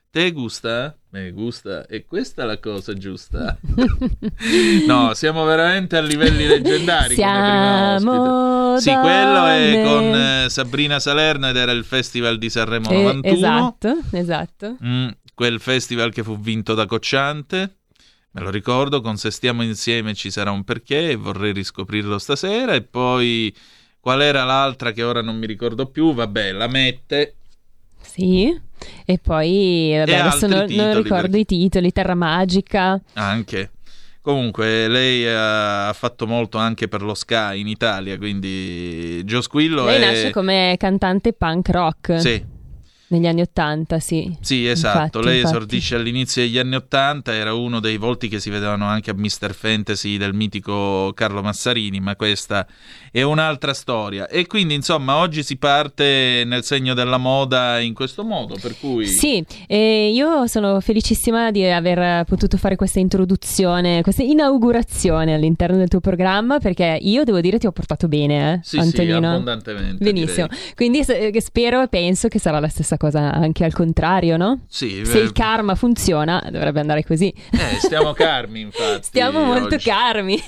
Te gusta? Me gusta. E questa è la cosa giusta. no, siamo veramente a livelli leggendari Siamo Sì, quello è con eh, Sabrina Salerno ed era il Festival di Sanremo Eh, 91. esatto, esatto. Mm, quel festival che fu vinto da Cocciante. Me lo ricordo, con Se stiamo insieme ci sarà un perché e vorrei riscoprirlo stasera. E poi qual era l'altra che ora non mi ricordo più? Vabbè, la mette. Sì, e poi vabbè, E adesso non, non ricordo perché- i titoli, Terra Magica. Anche. Comunque, lei eh, ha fatto molto anche per lo Sky in Italia, quindi Gio Squillo Lei è... nasce come cantante punk rock Sì, negli anni Ottanta, sì. Sì, esatto. Infatti, Lei infatti. esordisce all'inizio degli anni Ottanta, era uno dei volti che si vedevano anche a Mr. Fantasy del mitico Carlo Massarini, ma questa è un'altra storia. E quindi, insomma, oggi si parte nel segno della moda in questo modo, per cui... Sì, e io sono felicissima di aver potuto fare questa introduzione, questa inaugurazione all'interno del tuo programma perché io devo dire ti ho portato bene, eh, Sì, sì, Antonino. abbondantemente, Benissimo. direi. Quindi eh, spero e penso che sarà la stessa stessa cosa anche al contrario, no? Sì, Se eh, il karma funziona, dovrebbe andare così. eh, stiamo carmi infatti. Stiamo molto oggi. carmi.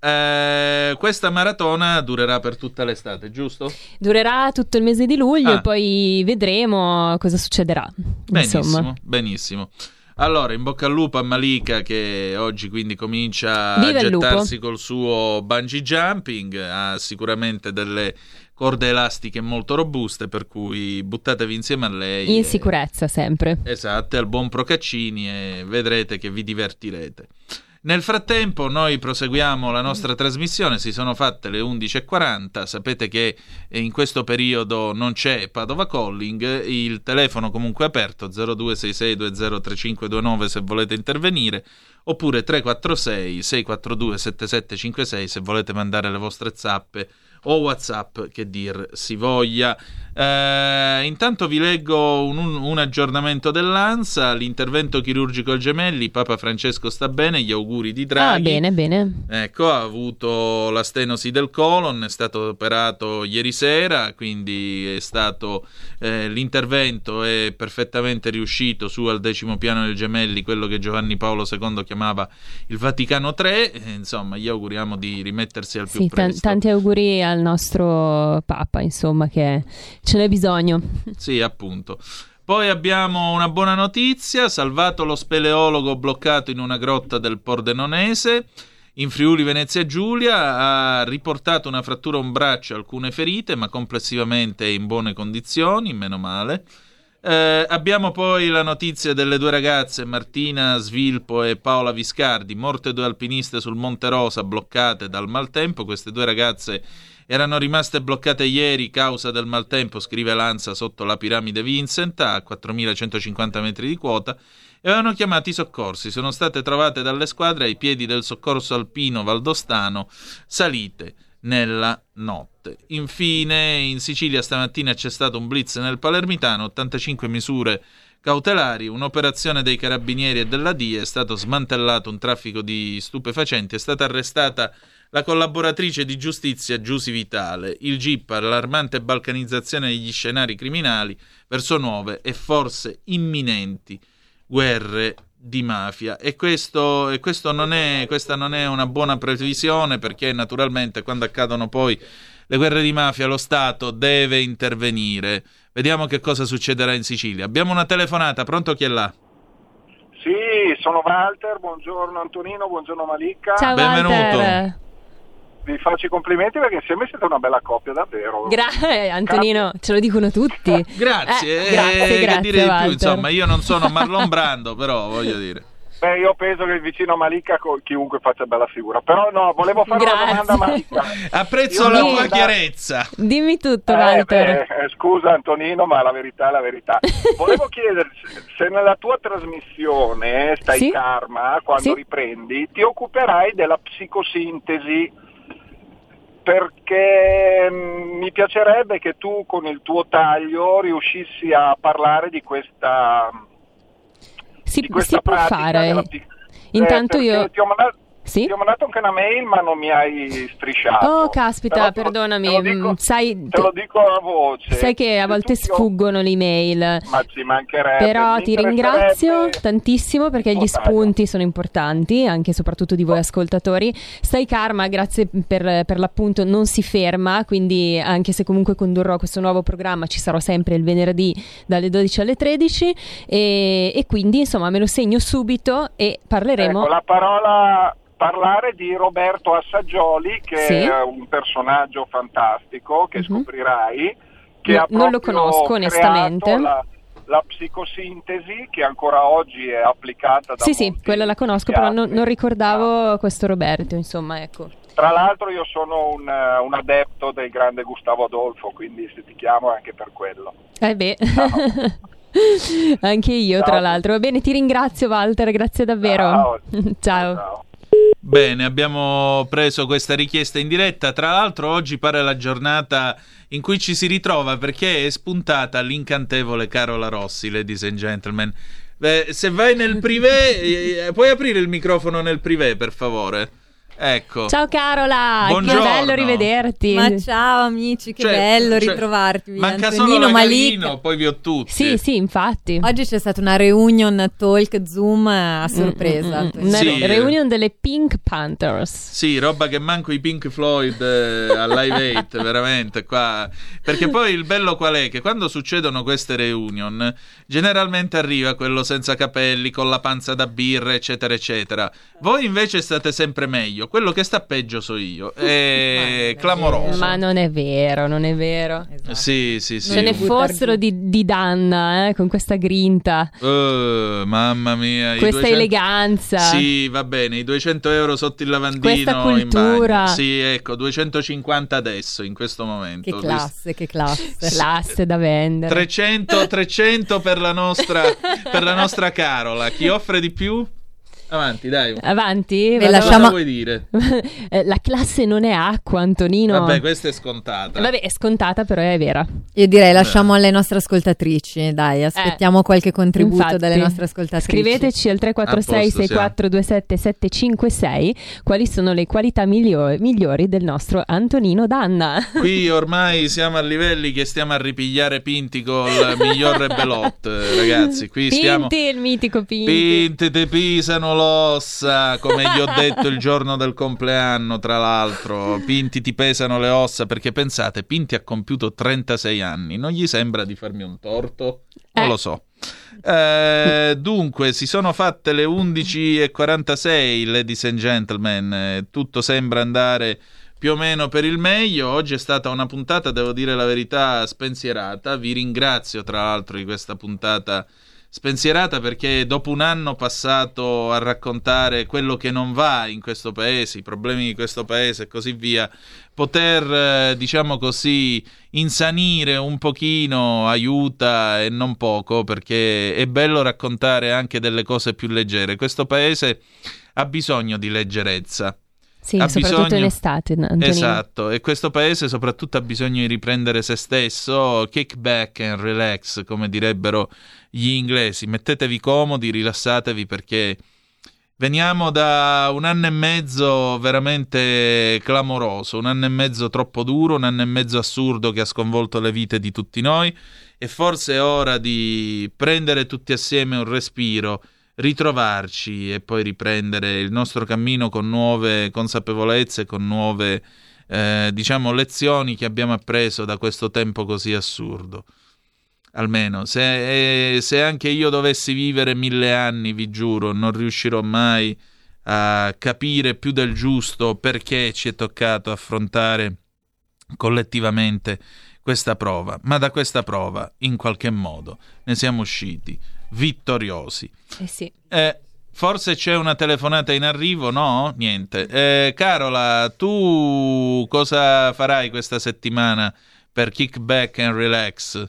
Eh, questa maratona durerà per tutta l'estate, giusto? Durerà tutto il mese di luglio Ah. e poi vedremo cosa succederà. Benissimo, Insomma. benissimo. Allora, in bocca al lupo a Malika che oggi quindi comincia Viva a gettarsi col suo bungee jumping, ha sicuramente delle corde elastiche molto robuste per cui buttatevi insieme a lei. In e- sicurezza sempre. Esatto, al buon Procaccini e vedrete che vi divertirete. Nel frattempo noi proseguiamo la nostra trasmissione, si sono fatte le 11.40, sapete che in questo periodo non c'è Padova Calling, il telefono comunque è aperto 0266203529 se volete intervenire, oppure 346 642 7756 se volete mandare le vostre zappe o whatsapp che dir si voglia Eh, intanto vi leggo un, un- un aggiornamento dell'ANSA l'intervento chirurgico al gemelli Papa Francesco sta bene gli auguri di Draghi Ah, bene, bene. Ecco, ha avuto la stenosi del colon, è stato operato ieri sera, quindi è stato eh, l'intervento è perfettamente riuscito su al decimo piano del Gemelli, quello che Giovanni Paolo II chiamava il Vaticano III. Eh, insomma, gli auguriamo di rimettersi al più Sì, presto. tanti auguri al nostro Papa, insomma, che ce n'è bisogno. Sì, appunto. Poi abbiamo una buona notizia, salvato lo speleologo bloccato in una grotta del Pordenonese. In Friuli Venezia Giulia ha riportato una frattura a un braccio e alcune ferite, ma complessivamente è in buone condizioni, meno male. Eh, abbiamo poi la notizia delle due ragazze, Martina Svilpo e Paola Viscardi, morte due alpiniste sul Monte Rosa bloccate dal maltempo. Queste due ragazze erano rimaste bloccate ieri causa del maltempo, scrive Lanza sotto la piramide Vincent a 4150 metri di quota e avevano chiamato i soccorsi. Sono state trovate dalle squadre ai piedi del soccorso alpino valdostano salite nella notte. Infine, in Sicilia stamattina c'è stato un blitz nel Palermitano, 85 misure cautelari, un'operazione dei carabinieri e della DIA, è stato smantellato un traffico di stupefacenti, è stata arrestata la collaboratrice di giustizia Giusy Vitale. Il GIP, allarmante balcanizzazione degli scenari criminali verso nuove e forse imminenti guerre di mafia e, questo, e questo non è, questa non è una buona previsione perché naturalmente quando accadono poi le guerre di mafia lo Stato deve intervenire. Vediamo che cosa succederà in Sicilia. Abbiamo una telefonata, pronto chi è là? Sì, sono Walter, buongiorno Antonino, buongiorno Malika. Ciao Benvenuto. Walter. Vi faccio i complimenti perché insieme siete una bella coppia, davvero. Grazie, Antonino, ce lo dicono tutti. Grazie, Eh, grazie, eh, grazie, dire di più, insomma, io non sono Marlon Brando, però voglio dire. Beh, io penso che il vicino Malika chiunque faccia bella figura. Però no, volevo fare una Grazie. domanda a Malika. Apprezzo Io la tua andare- chiarezza. Dimmi tutto, Eh, Walter. beh, eh, scusa Antonino, ma la verità è la verità. Volevo chiederti se nella tua trasmissione eh, Stai Sì? Karma, quando Sì. riprendi, ti occuperai della psicosintesi perché mm, mi piacerebbe che tu con il tuo taglio riuscissi a parlare di questa, Si, di questa si può fare. psic- Intanto Eh, io... Ti ho, mandato, Sì? ti ho mandato anche una mail ma non mi hai strisciato. Oh, caspita, te lo- perdonami. te lo dico- mm, sai, Te lo dico a voce. sai che a volte sfuggono le email. Ma ci mancherebbe. Però Mi ti ringrazio tantissimo perché gli Oh, spunti sono importanti, anche e soprattutto di voi ascoltatori. Stai Karma, grazie per, per l'appunto, non si ferma, quindi anche se comunque condurrò questo nuovo programma ci sarò sempre il venerdì dalle 12 alle 13 e, e quindi insomma me lo segno subito e parleremo... Ecco, la parola parlare di Roberto Assaggioli, che Sì. è un personaggio fantastico che Mhm. scoprirai, che No- ha non lo conosco, onestamente. La, la psicosintesi che ancora oggi è applicata da Sì, sì, quella la conosco, però non, non ricordavo questo Roberto, insomma, ecco. Tra l'altro io sono un, un adepto del grande Gustavo Adolfo, quindi se ti chiamo è anche per quello. Eh beh, anche io, tra Ciao. l'altro. Va bene, ti ringrazio, Walter, grazie davvero. Ciao. Bene, abbiamo preso questa richiesta in diretta. Tra l'altro, oggi pare la giornata in cui ci si ritrova perché è spuntata l'incantevole Carola Rossi, ladies and gentlemen. Beh, se vai nel privé, eh, puoi aprire il microfono nel privé, per favore? Ecco. Ciao Carola, Buongiorno. che bello rivederti. Ma ciao amici, che Cioè, bello cioè, ritrovarti. Manca Antonino, solo Malik. Poi vi ho tutti. Sì, sì, infatti. Oggi c'è stata una reunion talk Zoom a sorpresa. Mm, mm, mm. Una Sì. re- reunion delle Pink Panthers. Sì, roba che manco i Pink Floyd eh, al Live 8, veramente qua. Perché poi il bello qual è? Che quando succedono queste reunion, generalmente arriva quello senza capelli, con la panza da birra, eccetera, eccetera. Voi invece state sempre meglio. Quello che sta peggio so io. È clamoroso. Ma non è vero, non è vero. Sì, sì, sì. Ce ne fossero di, di Danna, eh, con questa grinta, Eh, mamma mia. questa 200 eleganza. Sì, va bene, i 200 euro sotto il lavandino Questa in cultura. bagno. Sì, ecco, 250 adesso, in questo momento. Che classe, che classe. Classe da vendere. 300, 300 per la nostra, per la nostra Carola. Chi offre di più? Avanti, dai. Avanti? Vado- lasciamo- Cosa vuoi dire? Eh, La classe non è acqua, Antonino. Vabbè, questa è scontata. Vabbè, è scontata, però è vera. Io direi lasciamo alle nostre ascoltatrici, dai, aspettiamo qualche contributo Eh, Infatti. dalle nostre ascoltatrici. Scriveteci al 346 A posto, 6427 756 quali sono le qualità migliori, migliori del nostro Antonino Danna. Qui ormai siamo a livelli che stiamo a ripigliare Pinti col miglior rebelot, eh, ragazzi. Qui stiamo... Pinti, il mitico Pinti. Pinti te pisano l'ossa, come gli ho detto il giorno del compleanno, tra l'altro. Pinti ti pesano le ossa, perché pensate, Pinti ha compiuto 36 anni, non gli sembra di farmi un torto? Non Eh. lo so. Eh, dunque, si sono fatte le 11.46, ladies and gentlemen, eh, tutto sembra andare più o meno per il meglio. Oggi è stata una puntata, devo dire la verità, spensierata. Vi ringrazio tra l'altro di questa puntata spensierata perché dopo un anno passato a raccontare quello che non va in questo paese, i problemi di questo paese e così via, poter, eh, diciamo così, insanire un pochino aiuta e non poco perché è bello raccontare anche delle cose più leggere. Questo paese ha bisogno di leggerezza. Sì, Ha soprattutto bisogno- in estate, Antonino. Esatto, e questo paese soprattutto ha bisogno di riprendere se stesso, kick back and relax, come direbbero gli inglesi. Mettetevi comodi, rilassatevi perché veniamo da un anno e mezzo veramente clamoroso, un anno e mezzo troppo duro, un anno e mezzo assurdo che ha sconvolto le vite di tutti noi e forse è ora di prendere tutti assieme un respiro ritrovarci e poi riprendere il nostro cammino con nuove consapevolezze, con nuove, eh, diciamo, lezioni che abbiamo appreso da questo tempo così assurdo. Almeno, se, eh, se anche io dovessi vivere mille anni, vi giuro, non riuscirò mai a capire più del giusto perché ci è toccato affrontare collettivamente questa prova, ma da questa prova, in qualche modo, ne siamo usciti vittoriosi. Eh sì. Eh, forse c'è una telefonata in arrivo, no? Niente. Eh, Carola, tu cosa farai questa settimana per kickback and relax?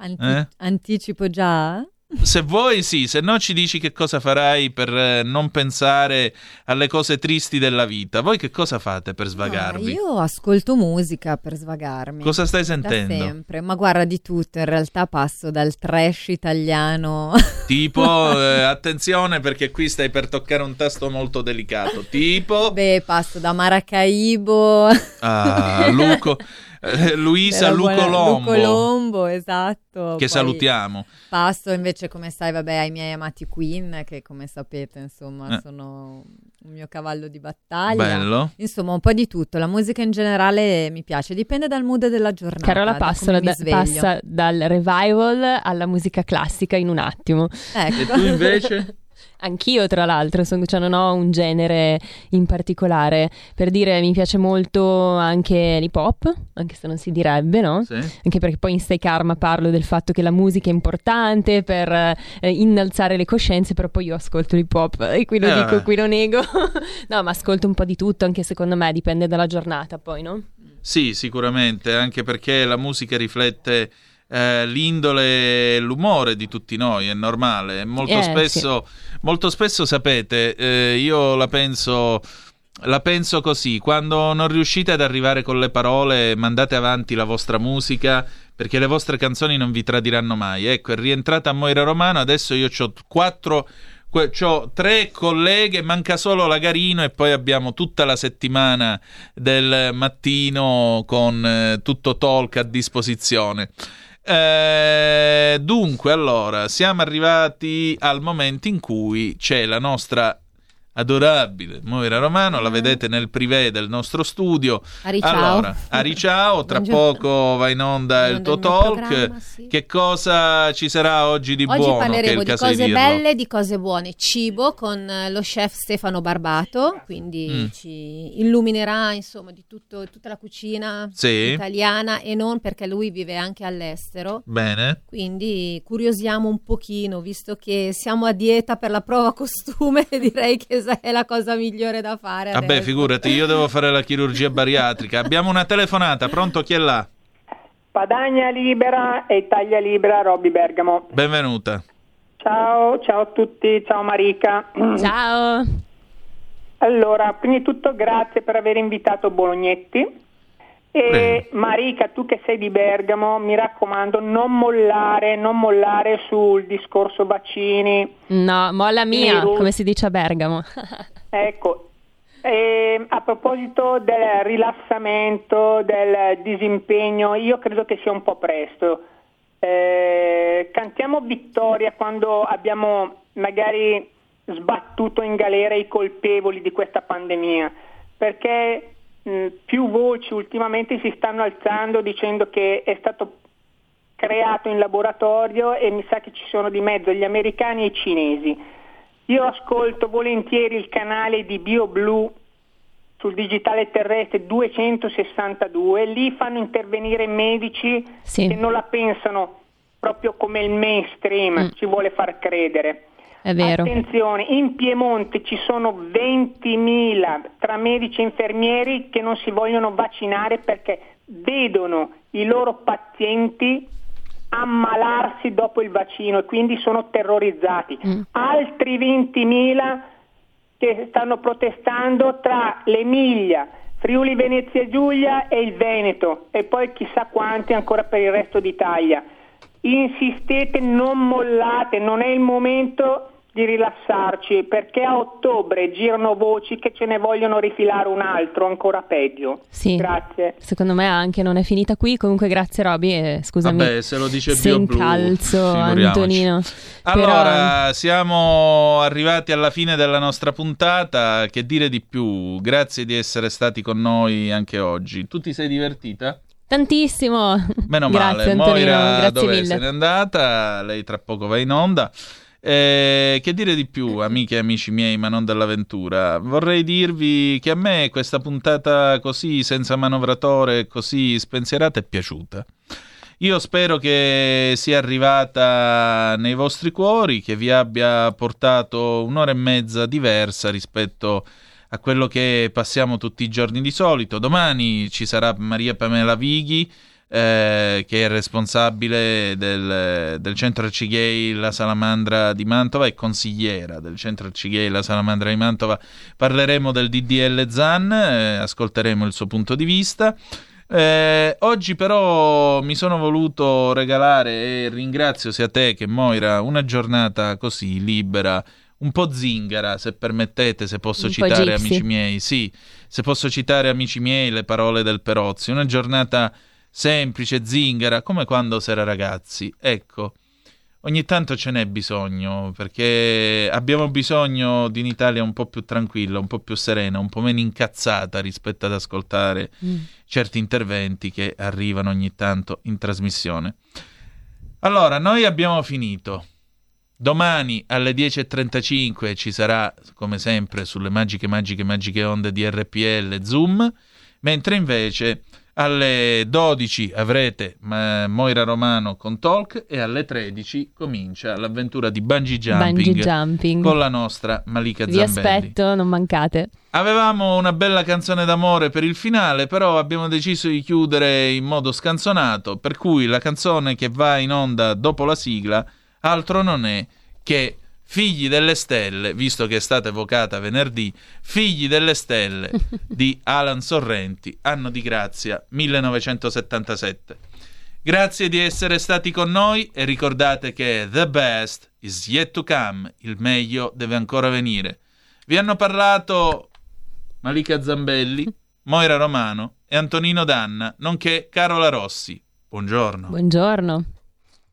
Anti- Eh? Anticipo già? Se vuoi sì, se no ci dici che cosa farai per eh, non pensare alle cose tristi della vita. Voi che cosa fate per svagarvi? Ah, io ascolto musica per svagarmi. Cosa stai Da sentendo? sempre, ma guarda di tutto, in realtà passo dal trash italiano. Tipo, eh, attenzione perché qui stai per toccare un tasto molto delicato. Tipo, Beh, passo da Maracaibo. ah, Luco, eh, Luisa buona- Lucolombo, Lucolombo, esatto. che Poi salutiamo. Passo invece, come sai, vabbè, ai miei amati Queen, che come sapete, insomma, Eh. sono un mio cavallo di battaglia. Bello. Insomma, un po' di tutto. La musica in generale mi piace, dipende dal mood della giornata. Carola da da- passa dal revival alla musica classica in un attimo. Ecco. E tu invece? Anch'io, tra l'altro, son- cioè non ho un genere in particolare. Per dire, mi piace molto anche l'hip hop, anche se non si direbbe, no? Sì. Anche perché poi in Stay Karma parlo del fatto che la musica è importante per eh, innalzare le coscienze, però poi io ascolto l'hip hop e qui lo Eh, dico, vabbè. qui lo nego. no, ma ascolto un po' di tutto, anche secondo me dipende dalla giornata poi, no? Sì, sicuramente, anche perché la musica riflette eh, l'indole e l'umore di tutti noi, è normale. Molto, Eh, spesso, molto spesso, sapete, eh, io la penso, la penso così, quando non riuscite ad arrivare con le parole, mandate avanti la vostra musica. Perché le vostre canzoni non vi tradiranno mai. Ecco, è rientrata a Moira Romano. Adesso io ho quattro, ho tre colleghe, manca solo Lagarino e poi abbiamo tutta la settimana del mattino con eh, tutto talk a disposizione. Eh, dunque, allora, siamo arrivati al momento in cui c'è la nostra adorabile Moira Romano, la vedete nel privé del nostro studio. Ariciao. Allora, Ariciao, tra poco va in onda il tuo talk. Sì. Che cosa ci sarà oggi di oggi buono? Oggi parleremo di cose di belle di cose buone. Cibo con eh, lo chef Stefano Barbato, quindi mm. ci illuminerà insomma di tutto, tutta la cucina sì. italiana e non perché lui vive anche all'estero. Bene. Quindi curiosiamo un pochino, visto che siamo a dieta per la prova costume, direi che è la cosa migliore da fare. Vabbè, adesso. figurati, io devo fare la chirurgia bariatrica. Abbiamo una telefonata, pronto? Chi è là? Padagna Libera e Taglia Libera, Robby Bergamo. Benvenuta. Ciao, ciao a tutti, ciao Marica. Ciao. Allora, prima di tutto grazie per aver invitato Bolognetti. E. Marica, tu che sei di Bergamo, mi raccomando, non mollare, non mollare sul discorso vaccini. No, molla mia, come si dice a Bergamo. ecco, e a proposito del rilassamento, del disimpegno, io credo che sia un po' presto. Eh, cantiamo vittoria quando abbiamo magari sbattuto in galera i colpevoli di questa pandemia, perché più voci ultimamente si stanno alzando dicendo che è stato creato in laboratorio e mi sa che ci sono di mezzo gli americani e i cinesi. Io ascolto volentieri il canale di BioBlue sul digitale terrestre 262, lì fanno intervenire medici sì. che non la pensano proprio come il mainstream mm. ci vuole far credere. È vero. Attenzione, in Piemonte ci sono 20.000 tra medici e infermieri che non si vogliono vaccinare perché vedono i loro pazienti ammalarsi dopo il vaccino e quindi sono terrorizzati. Mm. Altri 20.000 che stanno protestando tra l'Emilia, Friuli Venezia Giulia e il Veneto e poi chissà quanti ancora per il resto d'Italia insistete, non mollate, non è il momento di rilassarci perché a ottobre girano voci che ce ne vogliono rifilare un altro ancora peggio. Sì, grazie. Secondo me anche non è finita qui. Comunque, grazie, Roby. Eh, scusami. Vabbè, se lo dice se incalzo, Antonino. Allora, Però... siamo arrivati alla fine della nostra puntata. Che dire di più? Grazie di essere stati con noi anche oggi. Tu ti sei divertita? Tantissimo. Meno male. Grazie, Antonino, Moira grazie dove mille. se n'è andata? Lei tra poco va in onda. Eh, che dire di più, amiche e amici miei, ma non dell'avventura? Vorrei dirvi che a me questa puntata così, senza manovratore, così spensierata, è piaciuta. Io spero che sia arrivata nei vostri cuori, che vi abbia portato un'ora e mezza diversa rispetto a a quello che passiamo tutti i giorni di solito. Domani ci sarà Maria Pamela Vighi, eh, che è responsabile del, del centro Arcigay La Salamandra di Mantova e consigliera del centro Arcigay La Salamandra di Mantova. Parleremo del DDL ZAN, eh, ascolteremo il suo punto di vista. Eh, oggi però mi sono voluto regalare e ringrazio sia te che Moira una giornata così libera un po' zingara, se permettete, se posso un citare amici miei, sì, se posso citare amici miei le parole del Perozzi, una giornata semplice, zingara, come quando si era ragazzi. Ecco, ogni tanto ce n'è bisogno, perché abbiamo bisogno di un'Italia un po' più tranquilla, un po' più serena, un po' meno incazzata rispetto ad ascoltare mm. certi interventi che arrivano ogni tanto in trasmissione. Allora, noi abbiamo finito. Domani alle 10.35 ci sarà, come sempre, sulle magiche, magiche, magiche onde di RPL Zoom, mentre invece alle 12 avrete Moira Romano con Talk e alle 13 comincia l'avventura di bungee jumping, bungee jumping. con la nostra Malika Vi Zambelli. Vi aspetto, non mancate. Avevamo una bella canzone d'amore per il finale, però abbiamo deciso di chiudere in modo scanzonato, per cui la canzone che va in onda dopo la sigla altro non è che Figli delle Stelle, visto che è stata evocata venerdì, Figli delle Stelle di Alan Sorrenti, anno di grazia 1977. Grazie di essere stati con noi e ricordate che the best is yet to come, il meglio deve ancora venire. Vi hanno parlato Malika Zambelli, Moira Romano e Antonino Danna, nonché Carola Rossi. Buongiorno. Buongiorno.